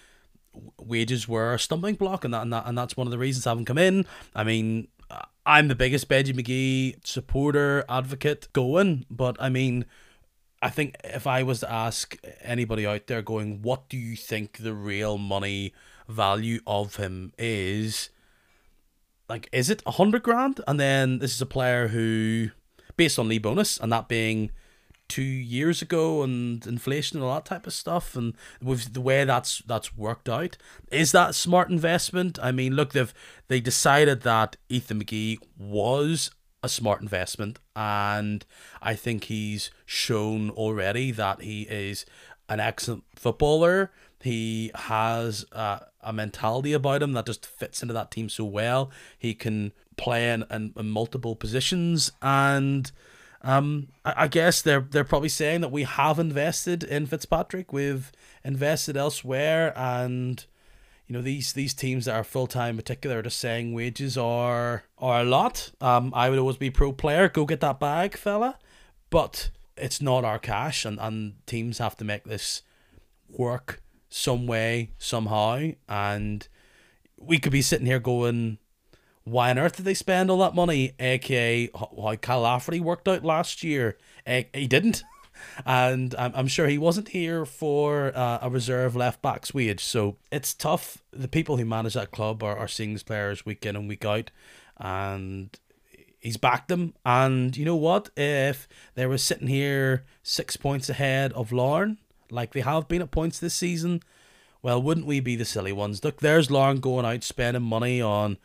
wages were a stumbling block, and that, and that and that's one of the reasons I haven't come in. I mean, I'm the biggest Benji McGee supporter advocate going, but I mean. I think if I was to ask anybody out there going, what do you think the real money value of him is, like, is it a hundred grand? And then this is a player who, based on Lee Bonis, and that being two years ago and inflation and all that type of stuff and with the way that's that's worked out. Is that smart investment? I mean look they've they decided that ethan mcgee was a smart investment and i think he's shown already that he is an excellent footballer. He has uh, a mentality about him that just fits into that team so well. He can play in, in, in multiple positions and um, I, I guess they're they're probably saying that we have invested in Fitzpatrick, we've invested elsewhere, and you know these these teams that are full time, particular, are just saying wages are are a lot. Um, I would always be pro player, go get that bag, fella, but it's not our cash, and and teams have to make this work some way somehow, and we could be sitting here going why on earth did they spend all that money? AKA how Kyle Lafferty worked out last year. He didn't. And I'm, sure he wasn't here for uh, a reserve left back's wage. So it's tough. The people who manage that club are, are seeing these players week in and week out. And he's backed them. And you know what? If they were sitting here six points ahead of Larne, like they have been at points this season, well, wouldn't we be the silly ones? Look, there's Larne going out spending money on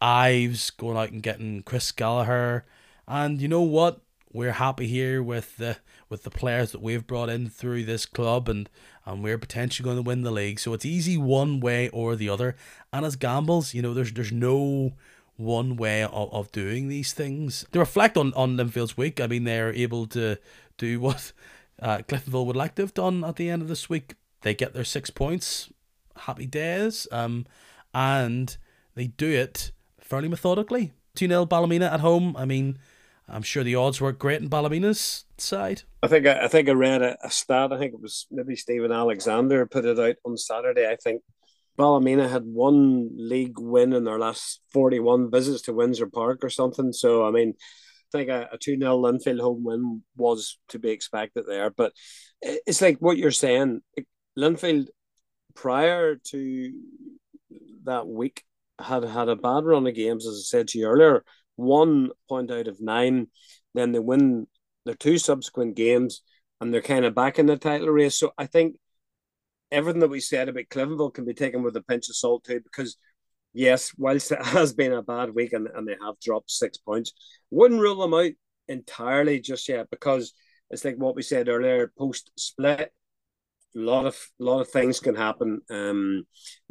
Ives going out and getting Chris Gallagher, and you know what? We're happy here with the with the players that we've brought in through this club, and and we're potentially going to win the league. So it's easy one way or the other. And as gambles, you know, there's there's no one way of, of doing these things. To reflect on on Linfield's week, I mean, they're able to do what uh, Cliftonville would like to have done at the end of this week. They get their six points. Happy days. Um, and they do it fairly methodically. 2 0 Ballymena at home. I mean, I'm sure the odds were great in Ballymena's side. I think I, I think I read a, a, stat. I think it was maybe Stephen Alexander put it out on Saturday. I think Ballymena had one league win in their last 41 visits to Windsor Park or something. So I mean, I think a, a 2 0 Linfield home win was to be expected there. But it's like what you're saying. Linfield prior to that week had had a bad run of games, as I said to you earlier. One point out of nine, then they win their two subsequent games, and they're kind of back in the title race. So I think everything that we said about Cliftonville can be taken with a pinch of salt too, because yes, whilst it has been a bad week and, and they have dropped six points, wouldn't rule them out entirely just yet because it's like what we said earlier post split a lot of a lot of things can happen. Um,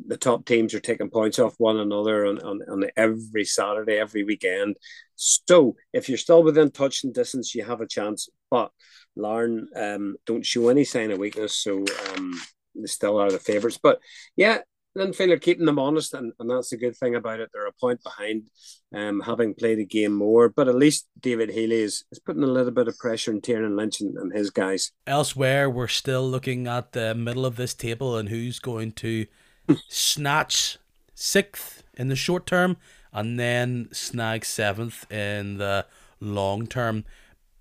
the top teams are taking points off one another on, on, on every Saturday, every weekend. So if you're still within touching distance, you have a chance. But Larne um, don't show any sign of weakness, so um, they still are the favourites. But yeah, Linfield are keeping them honest, and, and that's the good thing about it. They're a point behind, um, having played a game more. But at least David Healy is, is putting a little bit of pressure on Tiernan Lynch and, and his guys. Elsewhere, we're still looking at the middle of this table and who's going to snatch sixth in the short term and then snag seventh in the long term.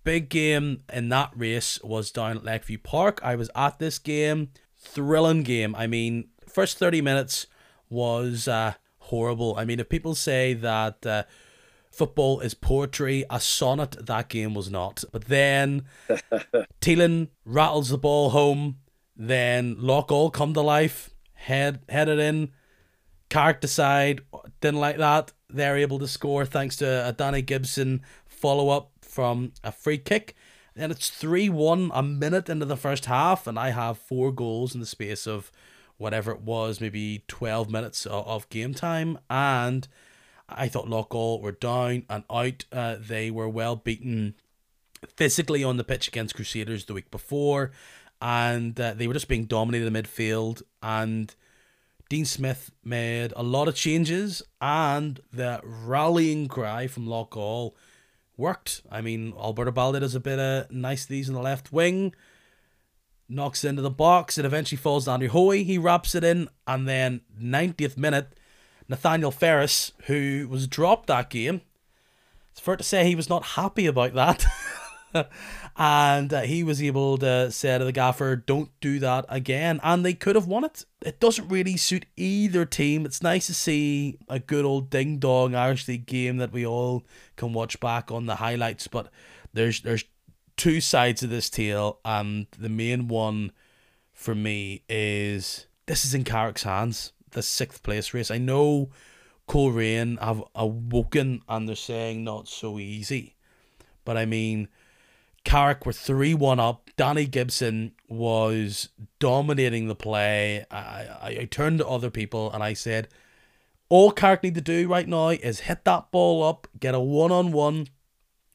Big game in that race was down at Lakeview Park. I was at this game. Thrilling game. I mean, first 30 minutes was uh, horrible. I mean, if people say that uh, football is poetry, a sonnet that game was not. But then Thielen rattles the ball home, then Loughgall come to life, head headed in, Carrick decide, didn't like that. They're able to score thanks to a Danny Gibson follow up from a free kick. And it's 3 1 a minute into the first half, and I have four goals in the space of whatever it was, maybe 12 minutes of, game time. And I thought Loughgall were down and out. Uh, they were well beaten physically on the pitch against Crusaders the week before, and uh, they were just being dominated in midfield. And Dean Smith made a lot of changes, and the rallying cry from Loughgall worked. I mean, Alberto Balde does a bit of niceties in the left wing, knocks into the box. It eventually falls down to Hoy. He wraps it in, and then 90th minute, Nathaniel Ferris, who was dropped that game, it's fair to say he was not happy about that. and uh, he was able to say to the gaffer, "Don't do that again." And they could have won it. It doesn't really suit either team. It's nice to see a good old ding dong Irish League game that we all can watch back on the highlights. But there's there's two sides of this tale, and the main one for me is this is in Carrick's hands. The sixth place race. I know Coleraine have awoken and they're saying not so easy, but I mean Carrick were 3 1 up. Danny Gibson was dominating the play. I, I, I turned to other people and I said, all Carrick need to do right now is hit that ball up, get a one on one,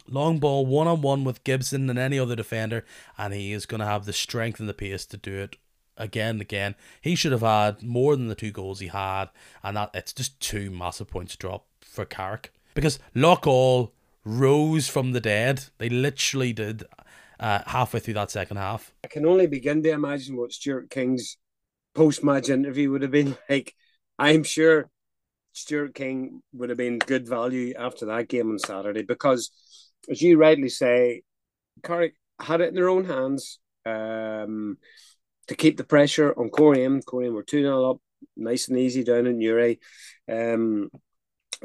long ball, one on one with Gibson and any other defender, and he is going to have the strength and the pace to do it again and again. He should have had more than the two goals he had, and that it's just two massive points drop for Carrick. Because Loughgall rose from the dead. They literally did uh, halfway through that second half. I can only begin to imagine what Stuart King's post match interview would have been like. I'm sure Stuart King would have been good value after that game on Saturday because, as you rightly say, Carrick had it in their own hands um, to keep the pressure on Coleraine. Coleraine were 2 0 up, nice and easy down in Newry. Um,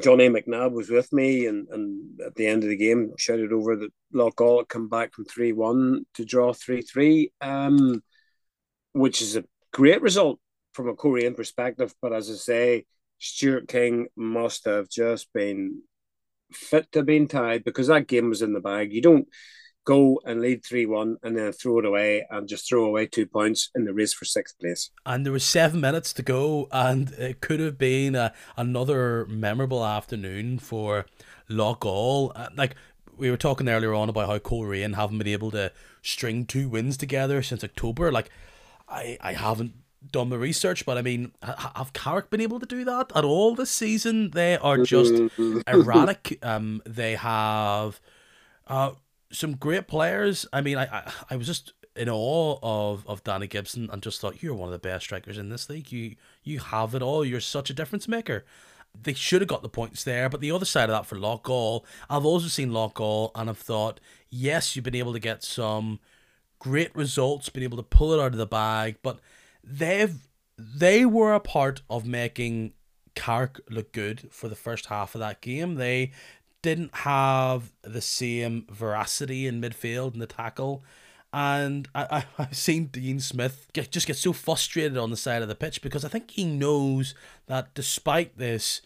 Johnny McNabb was with me, and, and at the end of the game, shouted over that Loughgall had come back from 3 1 to draw 3 3, um, which is a great result from a Coleraine perspective. But as I say, Stuart King must have just been fit to being tied because that game was in the bag. You don't go and lead 3 1 and then throw it away and just throw away two points in the race for sixth place. And there was seven minutes to go, and it could have been a, another memorable afternoon for Loughgall. Uh, like, we were talking earlier on about how Coleraine haven't been able to string two wins together since October. Like, I, I haven't done the research, but I mean, have Carrick been able to do that at all this season? They are just erratic. Um, they have uh, some great players. I mean, I, I, I was just in awe of, of Danny Gibson and just thought you're one of the best strikers in this league. You you have it all. You're such a difference maker. They should have got the points there, but the other side of that for Loughgall, I've also seen Loughgall and I've thought, yes, you've been able to get some great results, been able to pull it out of the bag, but they've they were a part of making Carrick look good for the first half of that game. They didn't have the same veracity in midfield and the tackle. And I, I, have seen Dean Smith get, just get so frustrated on the side of the pitch because I think he knows that despite this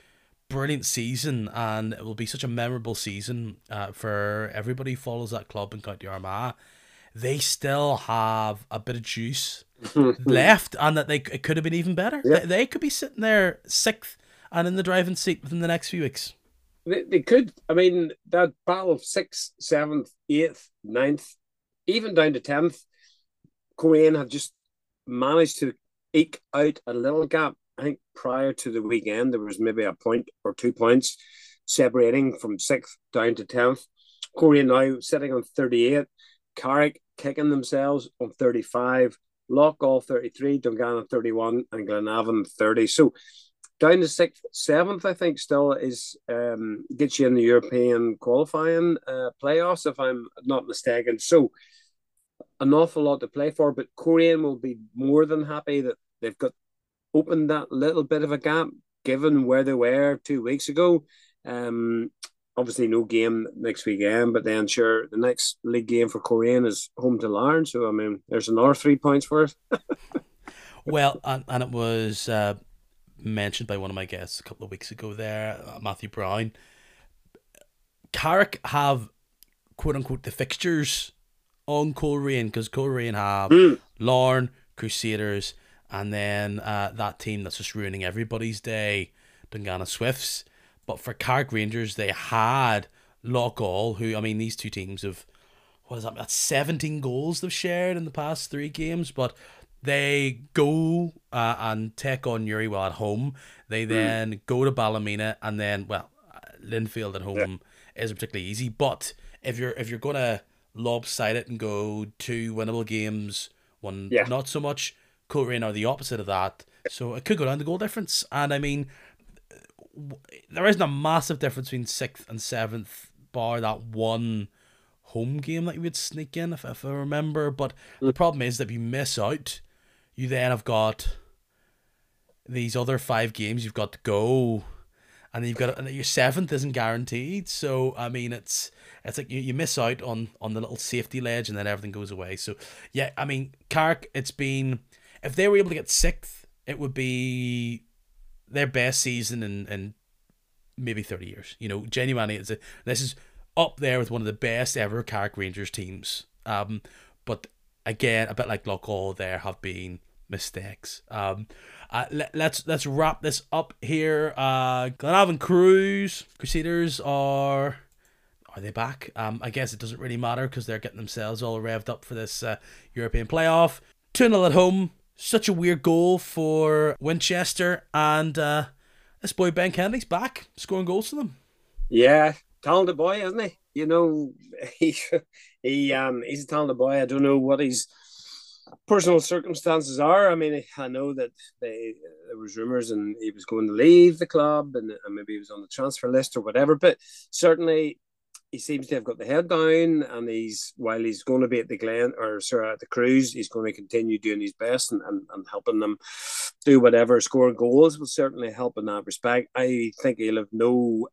brilliant season and it will be such a memorable season uh, for everybody who follows that club in County Armagh, they still have a bit of juice left and that they it could have been even better. Yeah. They, they could be sitting there sixth and in the driving seat within the next few weeks. They, they could. I mean, that battle of sixth, seventh, eighth, ninth, even down to tenth, Coleraine have just managed to eke out a little gap. I think prior to the weekend, there was maybe a point or two points separating from sixth down to tenth. Coleraine now sitting on 38, Carrick kicking themselves on 35, Loughgall 33, Dungannon 31, and Glenavon 30. So down to sixth, seventh, I think still is um, gets you in the European qualifying uh, playoffs, if I'm not mistaken. So an awful lot to play for, but Coleraine will be more than happy that they've got opened that little bit of a gap given where they were two weeks ago. Um, obviously no game next weekend, but then sure the next league game for Coleraine is home to Larne. So I mean, there's another three points for us. well, and, and it was uh, mentioned by one of my guests a couple of weeks ago. There, uh, Matthew Brown. Carrick have quote unquote the fixtures on Coleraine because Coleraine have mm. Larne, Crusaders, and then uh, that team that's just ruining everybody's day, Dungannon Swifts. But for Carrick Rangers, they had Loughgall, who I mean, these two teams have what is that? That's seventeen goals they've shared in the past three games, but they go uh, and take on Uriwell at home. They hmm. then mm. go to Ballymena, and then well, Linfield at home yeah. isn't particularly easy. But if you're if you're gonna lopside it and go two winnable games, one yeah. not so much, Coleraine are the opposite of that. So it could go down the goal difference, and I mean there isn't a massive difference between sixth and seventh, bar that one home game that you would sneak in, if, if I remember. But mm. the problem is that if you miss out, you then have got these other five games you've got to go, and you've got and your seventh isn't guaranteed. So I mean, it's it's like you, you miss out on on the little safety ledge, and then everything goes away. So yeah, I mean, Carrick, it's been if they were able to get sixth, it would be their best season in, in maybe 30 years. You know, genuinely, it's a, this is up there with one of the best ever Carrick Rangers teams. Um, but again, a bit like Loughgall, there have been mistakes. Um, uh, let, let's let's wrap this up here. Uh, Glenavon Crews Crusaders are are they back? Um, I guess it doesn't really matter because they're getting themselves all revved up for this uh, European playoff. 2 0 at home such a weird goal for Winchester, and uh, this boy Ben Kennedy's back scoring goals for them. Yeah, talented boy, isn't he? You know, he he um he's a talented boy. I don't know what his personal circumstances are. I mean, I know that they, there was rumors and he was going to leave the club, and, and maybe he was on the transfer list or whatever. But certainly, he seems to have got the head down, and he's while he's going to be at the Glen or sorry at the Crues, he's going to continue doing his best and, and, and helping them do whatever. Scoring goals will certainly help in that respect. I think he'll have no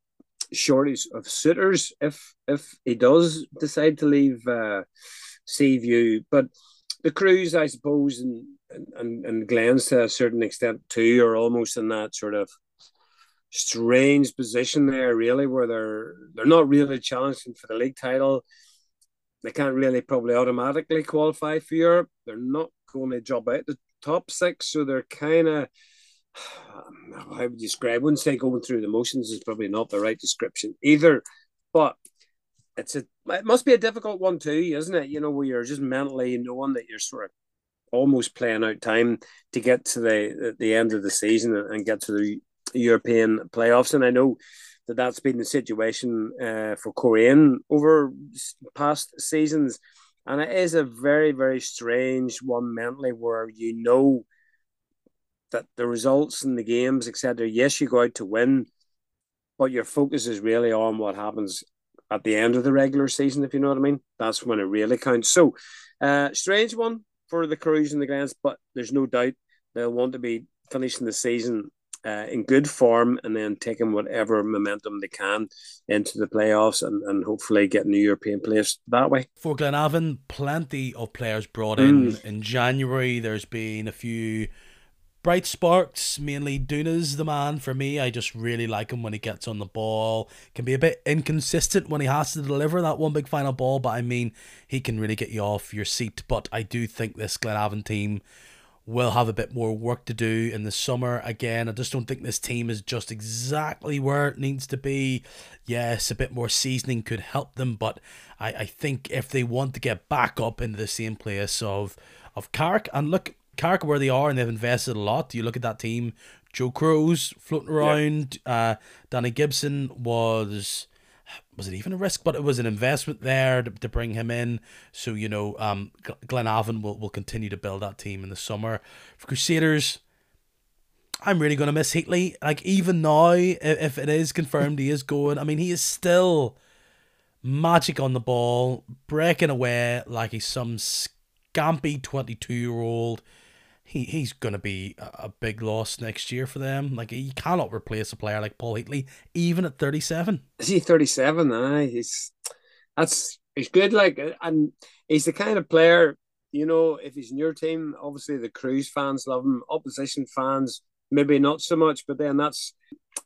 shortage of suitors if if he does decide to leave uh, Seaview. But the Crues, I suppose, and and and Glens to a certain extent too, are almost in that sort of strange position there, really, where they're they're not really challenging for the league title. They can't really probably automatically qualify for Europe. They're not going to drop out the top six, so they're kind of how would you describe? I wouldn't say going through the motions is probably not the right description either, but it's a it must be a difficult one too, isn't it? You know, where you're just mentally knowing that you're sort of almost playing out time to get to the at the end of the season and get to the European playoffs. And I know that that's been the situation uh, for Coleraine over past seasons. And it is a very, very strange one mentally where you know that the results in the games, etc. Yes, you go out to win, but your focus is really on what happens at the end of the regular season, if you know what I mean. That's when it really counts. So, uh, strange one for the Crues and the Glens, but there's no doubt they'll want to be finishing the season uh, in good form and then taking whatever momentum they can into the playoffs and, and hopefully getting the European place that way. For Glenavon, plenty of players brought in mm. in January. There's been a few bright sparks, mainly Duna's the man for me. I just really like him when he gets on the ball. Can be a bit inconsistent when he has to deliver that one big final ball, but I mean, he can really get you off your seat. But I do think this Glenavon team will have a bit more work to do in the summer. Again, I just don't think this team is just exactly where it needs to be. Yes, a bit more seasoning could help them, but I, I think if they want to get back up into the same place of of Carrick, and look, Carrick where they are and they've invested a lot. You look at that team, Joe Crow's floating around, uh, Danny Gibson was was it even a risk? But it was an investment there to, to bring him in. So you know, um, Glenavon will will continue to build that team in the summer. For Crusaders, I'm really gonna miss Heatley. Like even now, if it is confirmed he is going, I mean he is still magic on the ball, breaking away like he's some scampy twenty two year old. He he's going to be a big loss next year for them. Like you cannot replace a player like Paul Heatley even at 37. Is he 37? Aye, he's that's he's good. Like uh, and he's the kind of player you know if he's in your team, obviously the Crues fans love him, opposition fans maybe not so much, but then that's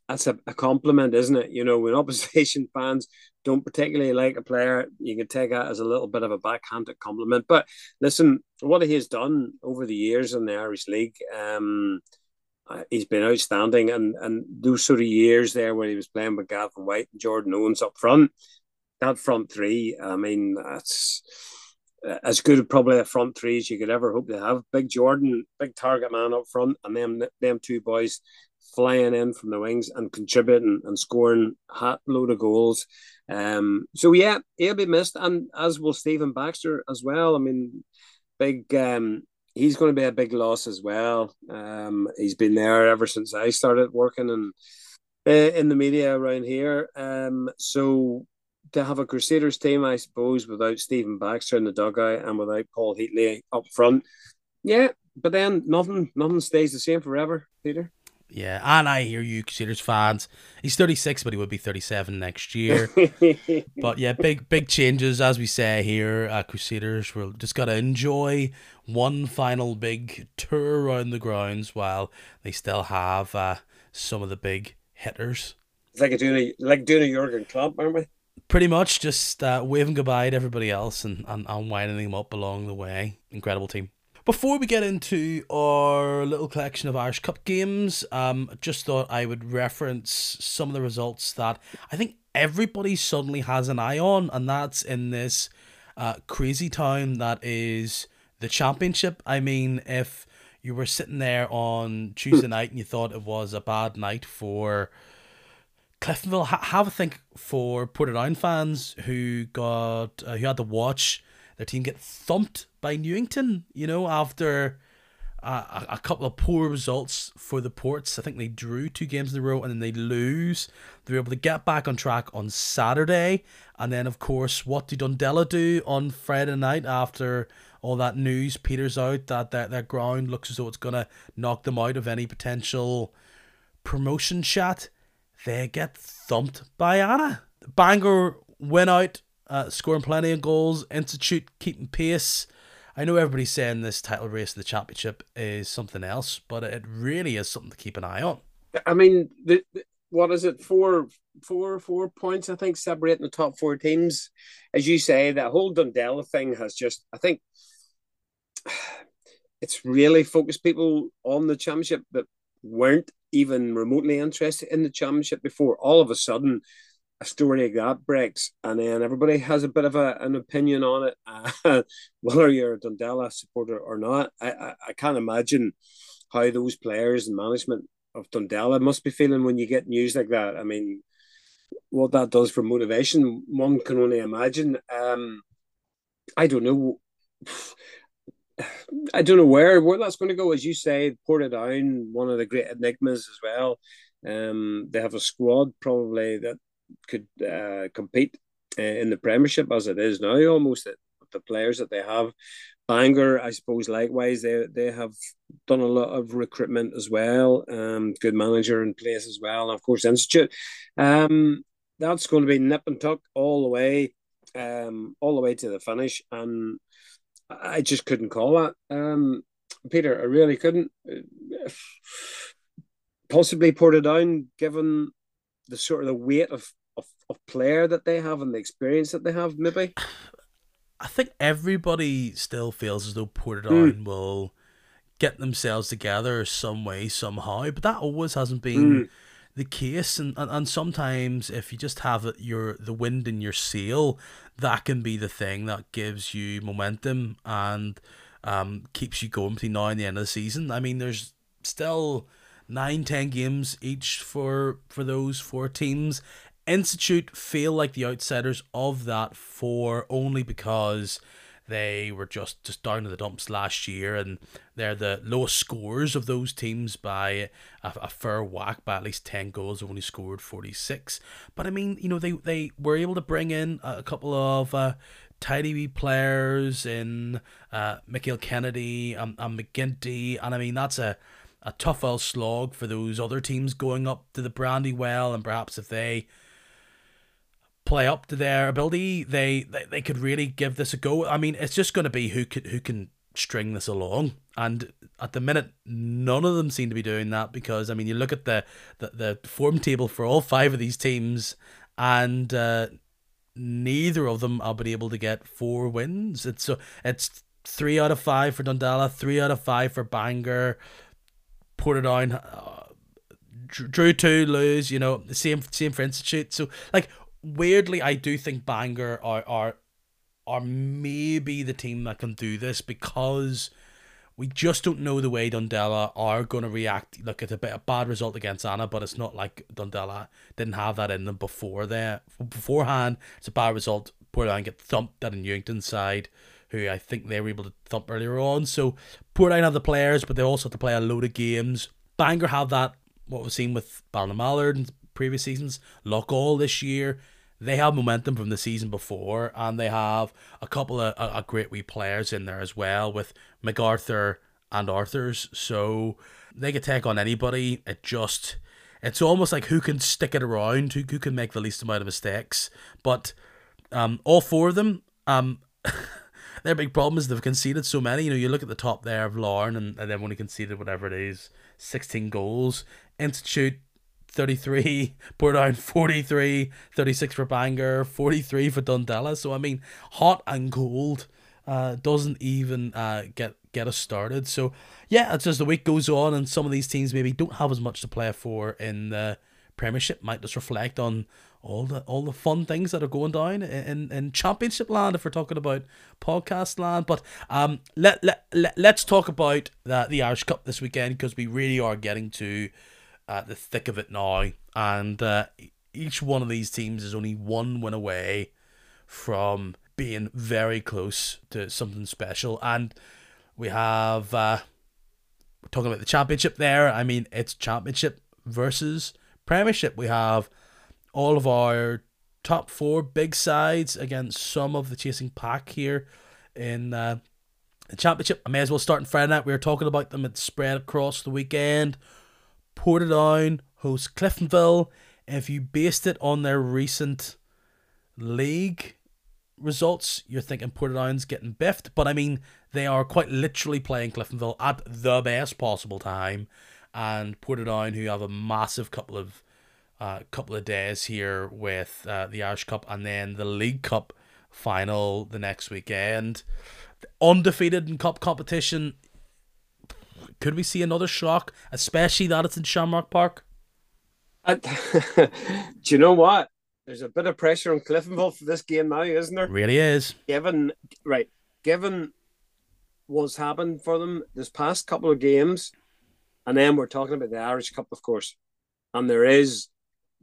that's a, a compliment, isn't it? You know, when opposition fans don't particularly like a player, you can take that as a little bit of a backhanded compliment. But listen, what he has done over the years in the Irish League, um, uh, he's been outstanding. And and those sort of years there where he was playing with Gavin Whyte and Jordan Owens up front, that front three, I mean, that's as good probably a front three as you could ever hope to have. Big Jordan, big target man up front, and them them two boys flying in from the wings and contributing and scoring hat load of goals. Um, so yeah, he'll be missed, and as will Stephen Baxter as well. I mean, big. Um, he's going to be a big loss as well. Um, he's been there ever since I started working and uh, in the media around here. Um, so to have a Crusaders team, I suppose, without Stephen Baxter in the dugout and without Paul Heatley up front, yeah. But then nothing, nothing stays the same forever, Peter. Yeah, and I hear you, Crusaders fans. He's 36, but he would be 37 next year. but yeah, big big changes as we say here. Uh, Crusaders, we're just gotta enjoy one final big tour around the grounds while they still have uh, some of the big hitters. It's like doing a like doing a Jurgen Klopp, aren't we? Pretty much, just uh, waving goodbye to everybody else and, and, and winding them up along the way. Incredible team. Before we get into our little collection of Irish Cup games, um, just thought I would reference some of the results that I think everybody suddenly has an eye on, and that's in this uh, crazy town that is the championship. I mean, if you were sitting there on Tuesday night and you thought it was a bad night for Cliftonville, ha- have a think for Portadown fans who got uh, who had to watch their team get thumped by Newington, you know, after a, a couple of poor results for the Ports. I think they drew two games in a row and then they lose. They were able to get back on track on Saturday. And then, of course, what did Dundela do on Friday night after all that news peters out that their, their ground looks as though it's going to knock them out of any potential promotion chat? They get thumped by Annagh. Bangor went out uh, scoring plenty of goals. Institute keeping pace. I know everybody's saying this title race of the championship is something else, but it really is something to keep an eye on. I mean, the, what is it? Four, four, four points, I think, separating the top four teams. As you say, that whole Dundela thing has just, I think, it's really focused people on the championship that weren't even remotely interested in the championship before. All of a sudden, a story like that breaks, and then everybody has a bit of a, an opinion on it, uh, whether you're a Dundela supporter or not. I, I, I can't imagine how those players and management of Dundela must be feeling when you get news like that. I mean, what that does for motivation, one can only imagine. Um, I don't know. I don't know where where that's going to go. As you say, Portadown, one of the great enigmas as well. Um, they have a squad probably that could uh, compete uh, in the Premiership as it is now, almost the players that they have. Bangor, I suppose, likewise, they they have done a lot of recruitment as well. Um, good manager in place as well, and of course, Institute. Um, that's going to be nip and tuck all the way, um, all the way to the finish, and I just couldn't call that. Um, Peter, I really couldn't. Possibly Portadown, given the sort of the weight of of, of player that they have and the experience that they have, maybe? I think everybody still feels as though Portadown mm. will get themselves together some way, somehow, but that always hasn't been mm. the case. And, and and sometimes if you just have it, your the wind in your sail, that can be the thing that gives you momentum and um keeps you going between now and the end of the season. I mean, there's still nine, ten games each for for those four teams. Institute feel like the outsiders of that four only because they were just, just down to the dumps last year and they're the lowest scores of those teams by a, a fair whack by at least 10 goals only scored 46 but i mean you know they, they were able to bring in a couple of uh, tidy wee players in uh, Michael Kennedy and, and McGinty, and I mean that's a a tough old slog for those other teams going up to the Brandywell, and perhaps if they play up to their ability, they, they, they could really give this a go. I mean, it's just going to be who could who can string this along, and at the minute, none of them seem to be doing that because I mean, you look at the the, the form table for all five of these teams, and uh, neither of them have been able to get four wins. It's so it's three out of five for Dundela, three out of five for Bangor, Portadown, uh, drew two, lose. You know, the same same for Institute. So like weirdly, I do think Bangor are are are maybe the team that can do this because we just don't know the way Dundela are going to react. Look, it's a bit a bad result against Annagh, but it's not like Dundela didn't have that in them before there. Beforehand, it's a bad result. Portadown get thumped at a Newington side, who I think they were able to thump earlier on. So Portadown have the players, but they also have to play a load of games. Bangor have that, what we've seen with Ballinamallard in previous seasons. Loughgall this year they have momentum from the season before, and they have a couple of a, a great wee players in there as well with MacArthur and Arthurs. So they could take on anybody. It just it's almost like who can stick it around, who, who can make the least amount of mistakes. But um, all four of them, um, their big problem is they've conceded so many. You know, you look at the top there of Larne, and, and they've only conceded whatever it is, 16 goals. Institute 33, Portadown 43, 36 for Bangor, 43 for Dundela. So, I mean, hot and cold uh, doesn't even uh, get get us started. So, yeah, it's as the week goes on and some of these teams maybe don't have as much to play for in the Premiership, might just reflect on all the all the fun things that are going down in, in championship land if we're talking about podcast land but um let, let, let let's talk about the, the irish cup this weekend because we really are getting to at the thick of it now, and uh, each one of these teams is only one win away from being very close to something special. And we have uh, talking about the championship there. I mean, it's championship versus Premiership. We have all of our top four big sides against some of the chasing pack here in uh, the championship. I may as well start in Friday night. We were talking about them. It's spread across the weekend. Portadown hosts Cliftonville. If you based it on their recent league results, you're thinking Portadown's getting biffed. But I mean, they are quite literally playing Cliftonville at the best possible time. And Portadown, who have a massive couple of uh, couple of days here with uh, the Irish Cup and then the League Cup final the next weekend. Undefeated in cup competition, could we see another shock, especially that it's in Shamrock Park? do you know what? There's a bit of pressure on Cliftonville for this game now, isn't there? Really is. Given right, given what's happened for them this past couple of games, and then we're talking about the Irish Cup, of course, and there is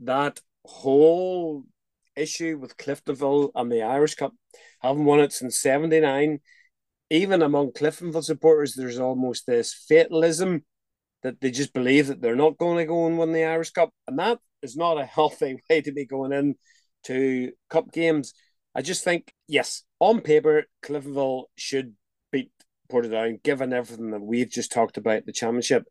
that whole issue with Cliftonville and the Irish Cup, haven't won it since '79 even among Cliftonville supporters, there's almost this fatalism that they just believe that they're not going to go and win the Irish Cup, and that is not a healthy way to be going in to cup games. I just think, yes, on paper, Cliftonville should Portadown, given everything that we've just talked about the championship.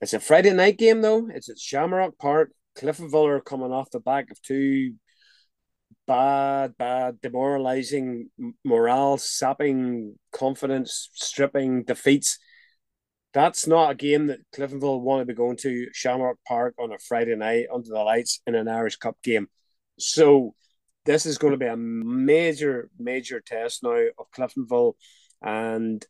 It's a Friday night game though. It's at Shamrock Park. Cliftonville are coming off the back of two bad, bad, demoralizing morale, sapping confidence, stripping defeats. That's not a game that Cliftonville want to be going to Shamrock Park on a Friday night under the lights in an Irish Cup game. So this is going to be a major, major test now of Cliftonville, and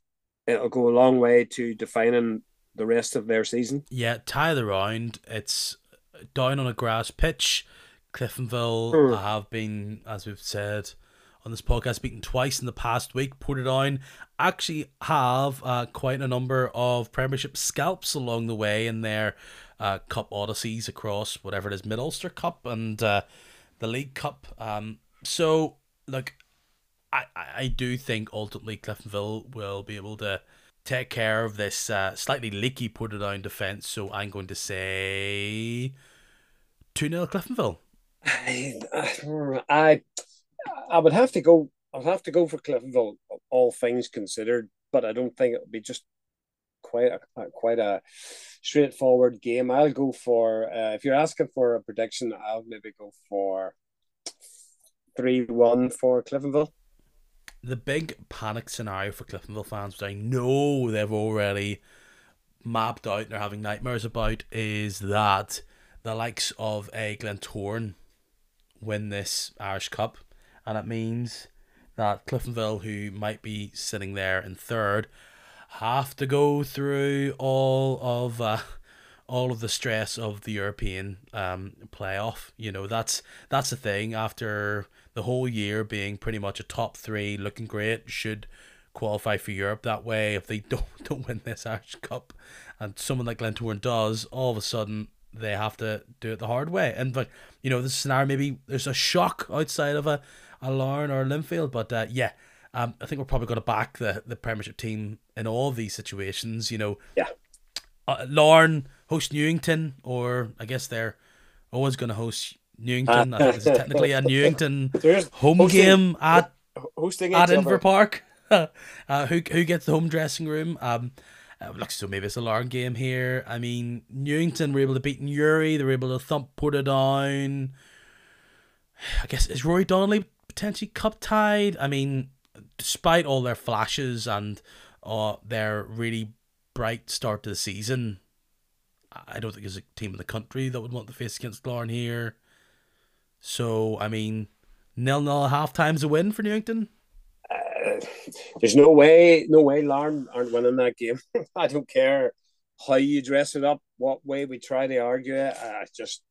it'll go a long way to defining the rest of their season. Yeah, tie the round. It's down on a grass pitch Cliftonville mm. have been, as we've said on this podcast, beaten twice in the past week. Portadown actually have uh, quite a number of Premiership scalps along the way in their uh, Cup Odysseys across whatever it is, Mid Ulster Cup and uh, the League Cup. Um, so, look, I, I do think ultimately Cliftonville will be able to take care of this uh, slightly leaky Portadown defence. So I'm going to say 2 0 Cliftonville. I, I, I would have to go I'll have to go for Cliftonville, all things considered, but I don't think it'll be just quite a quite a straightforward game. I'll go for uh, if you're asking for a prediction, I'll maybe go for three one for Cliftonville. The big panic scenario for Cliftonville fans, which I know they've already mapped out and they're having nightmares about, is that the likes of a Glentoran win this Irish Cup, and it means that Cliftonville, who might be sitting there in third, have to go through all of uh, all of the stress of the European um, playoff. You know that's that's the thing. After the whole year being pretty much a top three, looking great, should qualify for Europe that way. If they don't don't win this Irish Cup, and someone like Glentoran does, all of a sudden they have to do it the hard way. And but you know, this scenario maybe there's a shock outside of a, a Larne or a Linfield, but uh, yeah, um, I think we're probably going to back the the Premiership team in all these situations. You know, yeah, uh, Larne host Newington, or I guess they're always going to host Newington. I think technically a Newington home hosting, game at hosting at Inver Park. uh, who who gets the home dressing room? Um, uh, look, so maybe it's a Larne game here. I mean, Newington were able to beat Newry. They were able to thump Portadown. I guess is Rory Donnelly potentially cup tied? I mean, despite all their flashes and uh, their really bright start to the season, I don't think there's a team in the country that would want to face against Larne here. So, I mean, nil nil half times a win for Newington there's no way, no way Larne aren't winning that game. I don't care how you dress it up, what way we try to argue it. Uh, just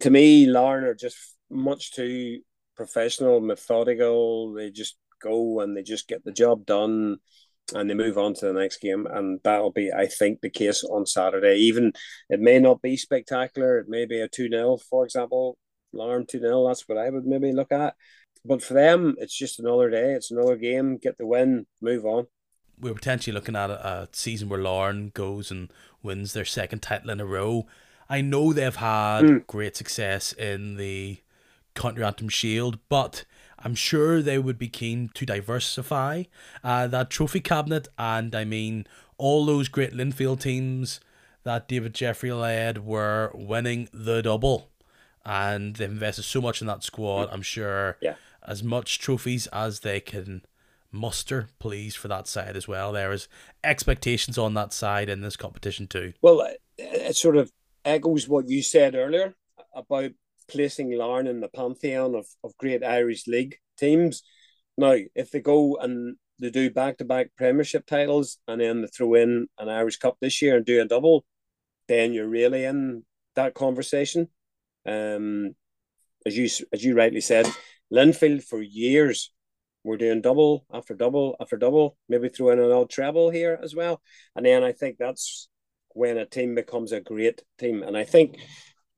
to me, Larne are just much too professional, methodical. They just go and they just get the job done and they move on to the next game. And that'll be, I think, the case on Saturday. Even it may not be spectacular. It may be a 2 0, for example. Larne 2 0. That's what I would maybe look at. But for them, it's just another day. It's another game. Get the win, move on. We're potentially looking at a, a season where Larne goes and wins their second title in a row. I know they've had mm. great success in the County Antrim Shield, but I'm sure they would be keen to diversify uh, that trophy cabinet. And I mean, all those great Linfield teams that David Jeffrey led were winning the double. And they've invested so much in that squad. Mm. I'm sure yeah as much trophies as they can muster, please, for that side as well. There is expectations on that side in this competition too. Well, it sort of echoes what you said earlier about placing Larne in the pantheon of, of great Irish League teams. Now, if they go and they do back to back Premiership titles and then they throw in an Irish Cup this year and do a double, then you're really in that conversation. Um, as you as you rightly said, Linfield for years we're doing double after double after double, maybe throw in an odd treble here as well. And then I think that's when a team becomes a great team. And I think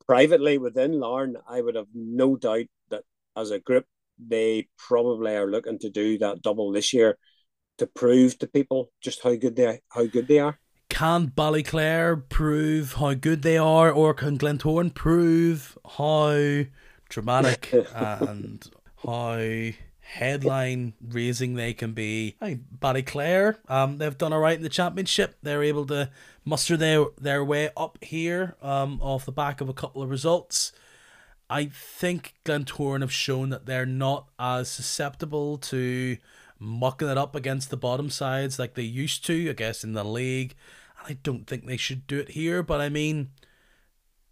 privately within Larne, I would have no doubt that as a group, they probably are looking to do that double this year to prove to people just how good they how good they are. Can Ballyclare prove how good they are, or can Glentoran prove how dramatic and how headline raising they can be. Hey, Ballyclare, um, they've done all right in the championship. They're able to muster their their way up here, um, off the back of a couple of results. I think Glentoran have shown that they're not as susceptible to mucking it up against the bottom sides like they used to, I guess, in the league. I don't think they should do it here, but I mean,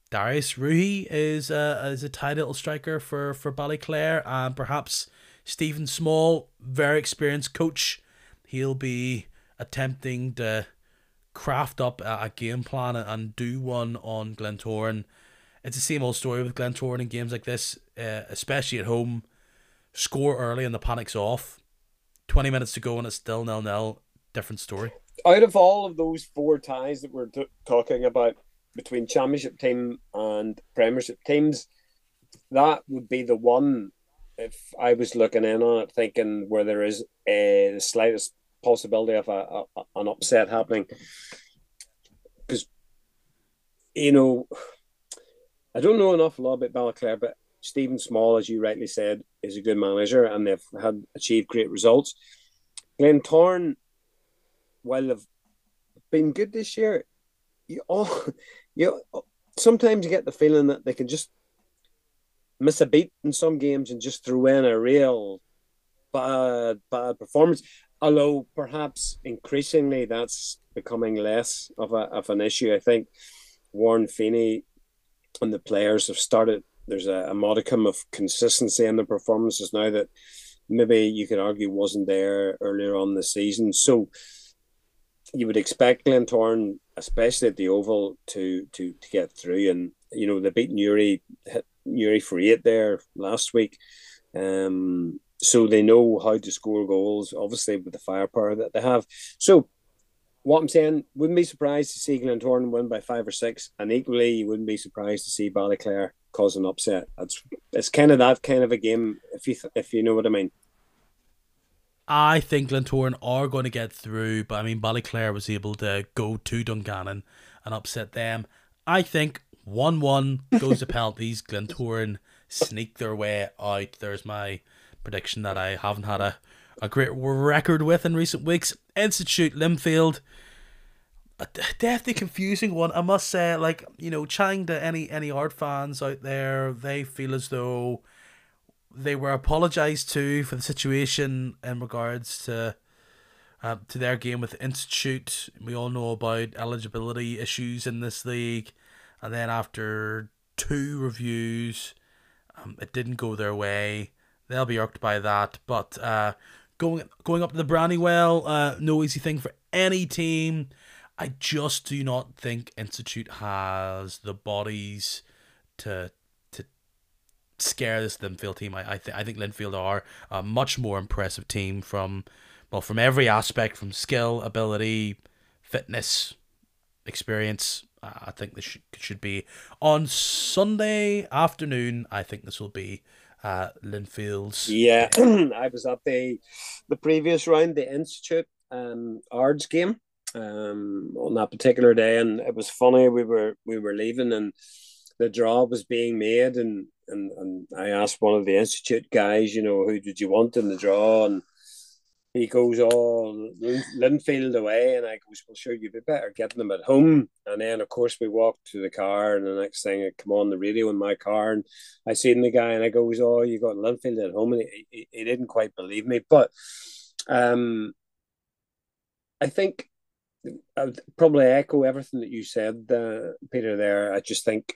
Darius Ruhi is a, is a title striker for, for Ballyclare, and perhaps Stephen Small, very experienced coach, he'll be attempting to craft up a, a game plan and, and, do one on Glentoran. It's the same old story with Glentoran in games like this, uh, especially at home. Score early and the panic's off. 20 minutes to go and it's still nil nil. Different story. Out of all of those four ties that we're t- talking about, between championship team and premiership teams, that would be the one. If I was looking in on it, thinking where there is a the slightest possibility of a, a an upset happening, because you know, I don't know enough lot about Ballyclare, but Stephen Small, as you rightly said, is a good manager, and they've had achieved great results. Glentoran, while they've been good this year, you all you sometimes you get the feeling that they can just miss a beat in some games and just throw in a real bad bad performance. Although perhaps increasingly that's becoming less of a of an issue. I think Warren Feeney and the players have started. There's a, a modicum of consistency in the performances now that maybe you could argue wasn't there earlier on the season. So you would expect Glentoran, especially at the Oval, to to to get through. And you know they beat Newry, Newry for eight there last week. Um, so they know how to score goals, obviously with the firepower that they have. So what I'm saying, wouldn't be surprised to see Glentoran win by five or six, and equally you wouldn't be surprised to see Ballyclare cause an upset. It's it's kind of that kind of a game, if you if you know what I mean. I think Glentoran are going to get through, but I mean Ballyclare was able to go to Dungannon and upset them. I think one one goes to penalties. Glentoran sneak their way out. There's my prediction that I haven't had a, a great record with in recent weeks. Institute Linfield. A definitely confusing one, I must say. Like you know, chatting to any any Ards fans out there, they feel as though they were apologized to for the situation in regards to uh, to their game with Institute. We all know about eligibility issues in this league, and then after two reviews, um, it didn't go their way. They'll be irked by that. But uh, going going up to the Brandywell, uh, no easy thing for any team. I just do not think Institute has the bodies to scare this Linfield team. I I, th- I think Linfield are a much more impressive team from well from every aspect, from skill, ability, fitness, experience. Uh, I think this should, should be on Sunday afternoon. I think this will be uh, Linfield's. Yeah, I was at the the previous round, the Institute um, Ards game um, on that particular day, and it was funny. We were we were leaving, and the draw was being made, and and and I asked one of the Institute guys, you know, who did you want in the draw, and he goes, Oh, Linfield away. And I goes, Well, sure, you'd be better getting them at home. And then, of course, we walked to the car. And the next thing, I come on the radio in my car. And I seen the guy and I goes, Oh, you got Linfield at home. And he, he, he didn't quite believe me. But um, I think I would probably echo everything that you said, uh, Peter, there. I just think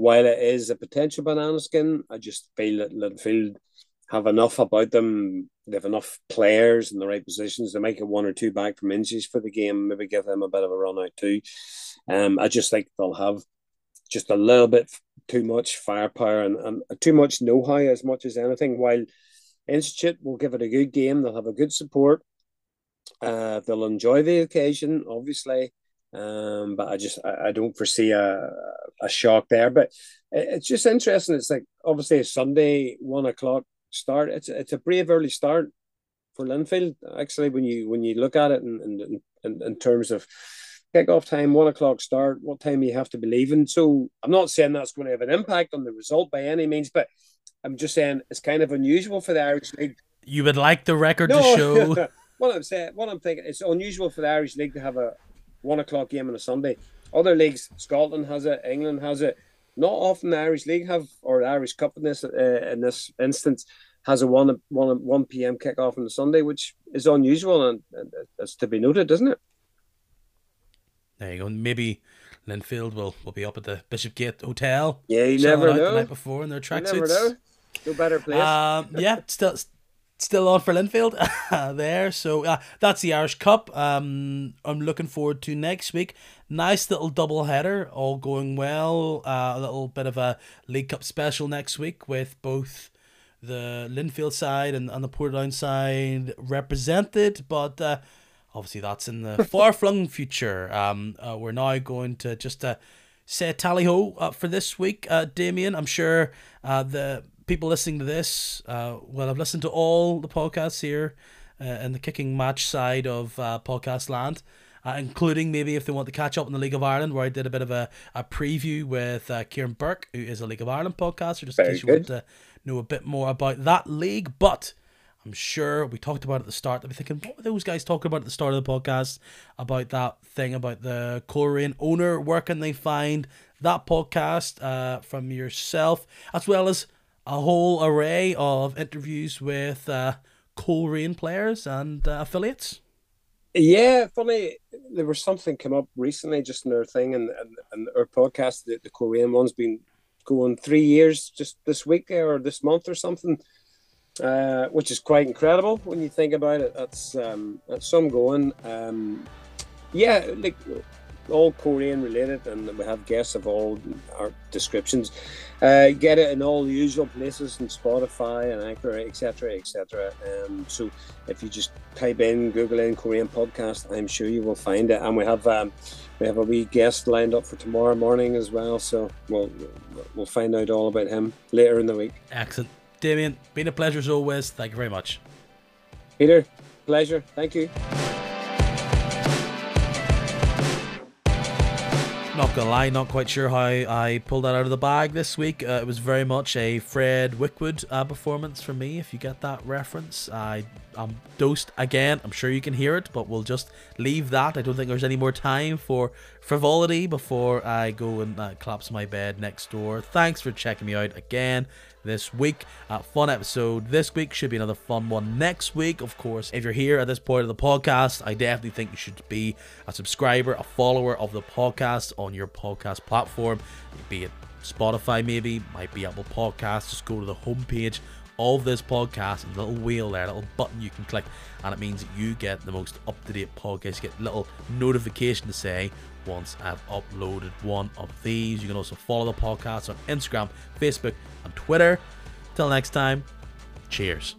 while it is a potential banana skin, I just feel that Linfield have enough about them. They have enough players in the right positions. They might get one or two back from injuries for the game. Maybe give them a bit of a run out too. Um, I just think they'll have just a little bit too much firepower and, and too much know-how as much as anything. While Institute will give it a good game, they'll have a good support. Uh, they'll enjoy the occasion, obviously. Um, but I just I, I don't foresee a a shock there. But it's just interesting. It's like obviously a Sunday one o'clock start. It's it's a brave early start for Linfield. Actually, when you when you look at it in in, in, in terms of kickoff time, one o'clock start, what time you have to be leaving. So I'm not saying that's going to have an impact on the result by any means, but I'm just saying it's kind of unusual for the Irish League. You would like the record no, to show. what I'm saying, what I'm thinking, it's unusual for the Irish League to have a one o'clock game on a Sunday. Other leagues, Scotland has it, England has it. Not often the Irish League have, or the Irish Cup in this uh, in this instance, has a one one one p.m. kickoff on a Sunday, which is unusual and, and it's to be noted, doesn't it? There you go. Maybe Linfield will, will be up at the Bishopgate Hotel. Yeah, you never know. The night before in their tracksuits. No better place. Um, yeah, still still on for Linfield there. So uh, that's the Irish Cup. Um, I'm looking forward to next week. Nice little double header, all going well. Uh, a little bit of a League Cup special next week with both the Linfield side and, and the Portadown side represented, but uh, obviously that's in the far flung future. Um, uh, we're now going to just uh, say tally ho uh, for this week, uh, Damian. I'm sure uh, the people listening to this uh, will have listened to all the podcasts here uh, in the kicking match side of uh, podcast land. uh, including maybe if they want to catch up in the League of Ireland, where I did a bit of a, a preview with uh, Kieran Burke, who is a League of Ireland podcaster, just in case you good. want to know a bit more about that league. But I'm sure we talked about it at the start. I'll be thinking, what were those guys talking about at the start of the podcast about that thing about the Coleraine owner? Where can they find that podcast uh, from yourself, as well as a whole array of interviews with uh, players and uh, affiliates? Yeah, funny. There was something come up recently, just in our thing, and and, and our podcast, the, the Coleraine one's been going three years just this week or this month or something, uh, which is quite incredible when you think about it. That's um, that's some going. Um, yeah, like all Coleraine related, and we have guests of all our descriptions. Uh, get it in all the usual places, and Spotify and Anchor, etc., etc. Um, so if you just type in Google in Coleraine podcast, I'm sure you will find it. And we have um, we have a wee guest lined up for tomorrow morning as well. So we'll we'll find out all about him later in the week. Excellent. Damian, been a pleasure as always. Thank you very much. Peter, pleasure. Thank you. Not gonna lie, not quite sure how I pulled that out of the bag this week. Uh, it was very much a Fred Wickwood uh, performance for me. If you get that reference, I I'm dosed again. I'm sure you can hear it, but we'll just leave that. I don't think there's any more time for frivolity before I go and uh, collapse my bed next door. Thanks for checking me out again this week. Uh, fun episode this week. Should be another fun one next week. Of course, if you're here at this point of the podcast, I definitely think you should be a subscriber, a follower of the podcast on your podcast platform, be it Spotify, maybe, might be Apple Podcasts. Just go to the homepage of this podcast little wheel there, little button you can click, and it means you get the most up to date podcast. You get a little notification to say once I've uploaded one of these. You can also follow the podcast on Instagram, Facebook, and Twitter. Till next time, cheers.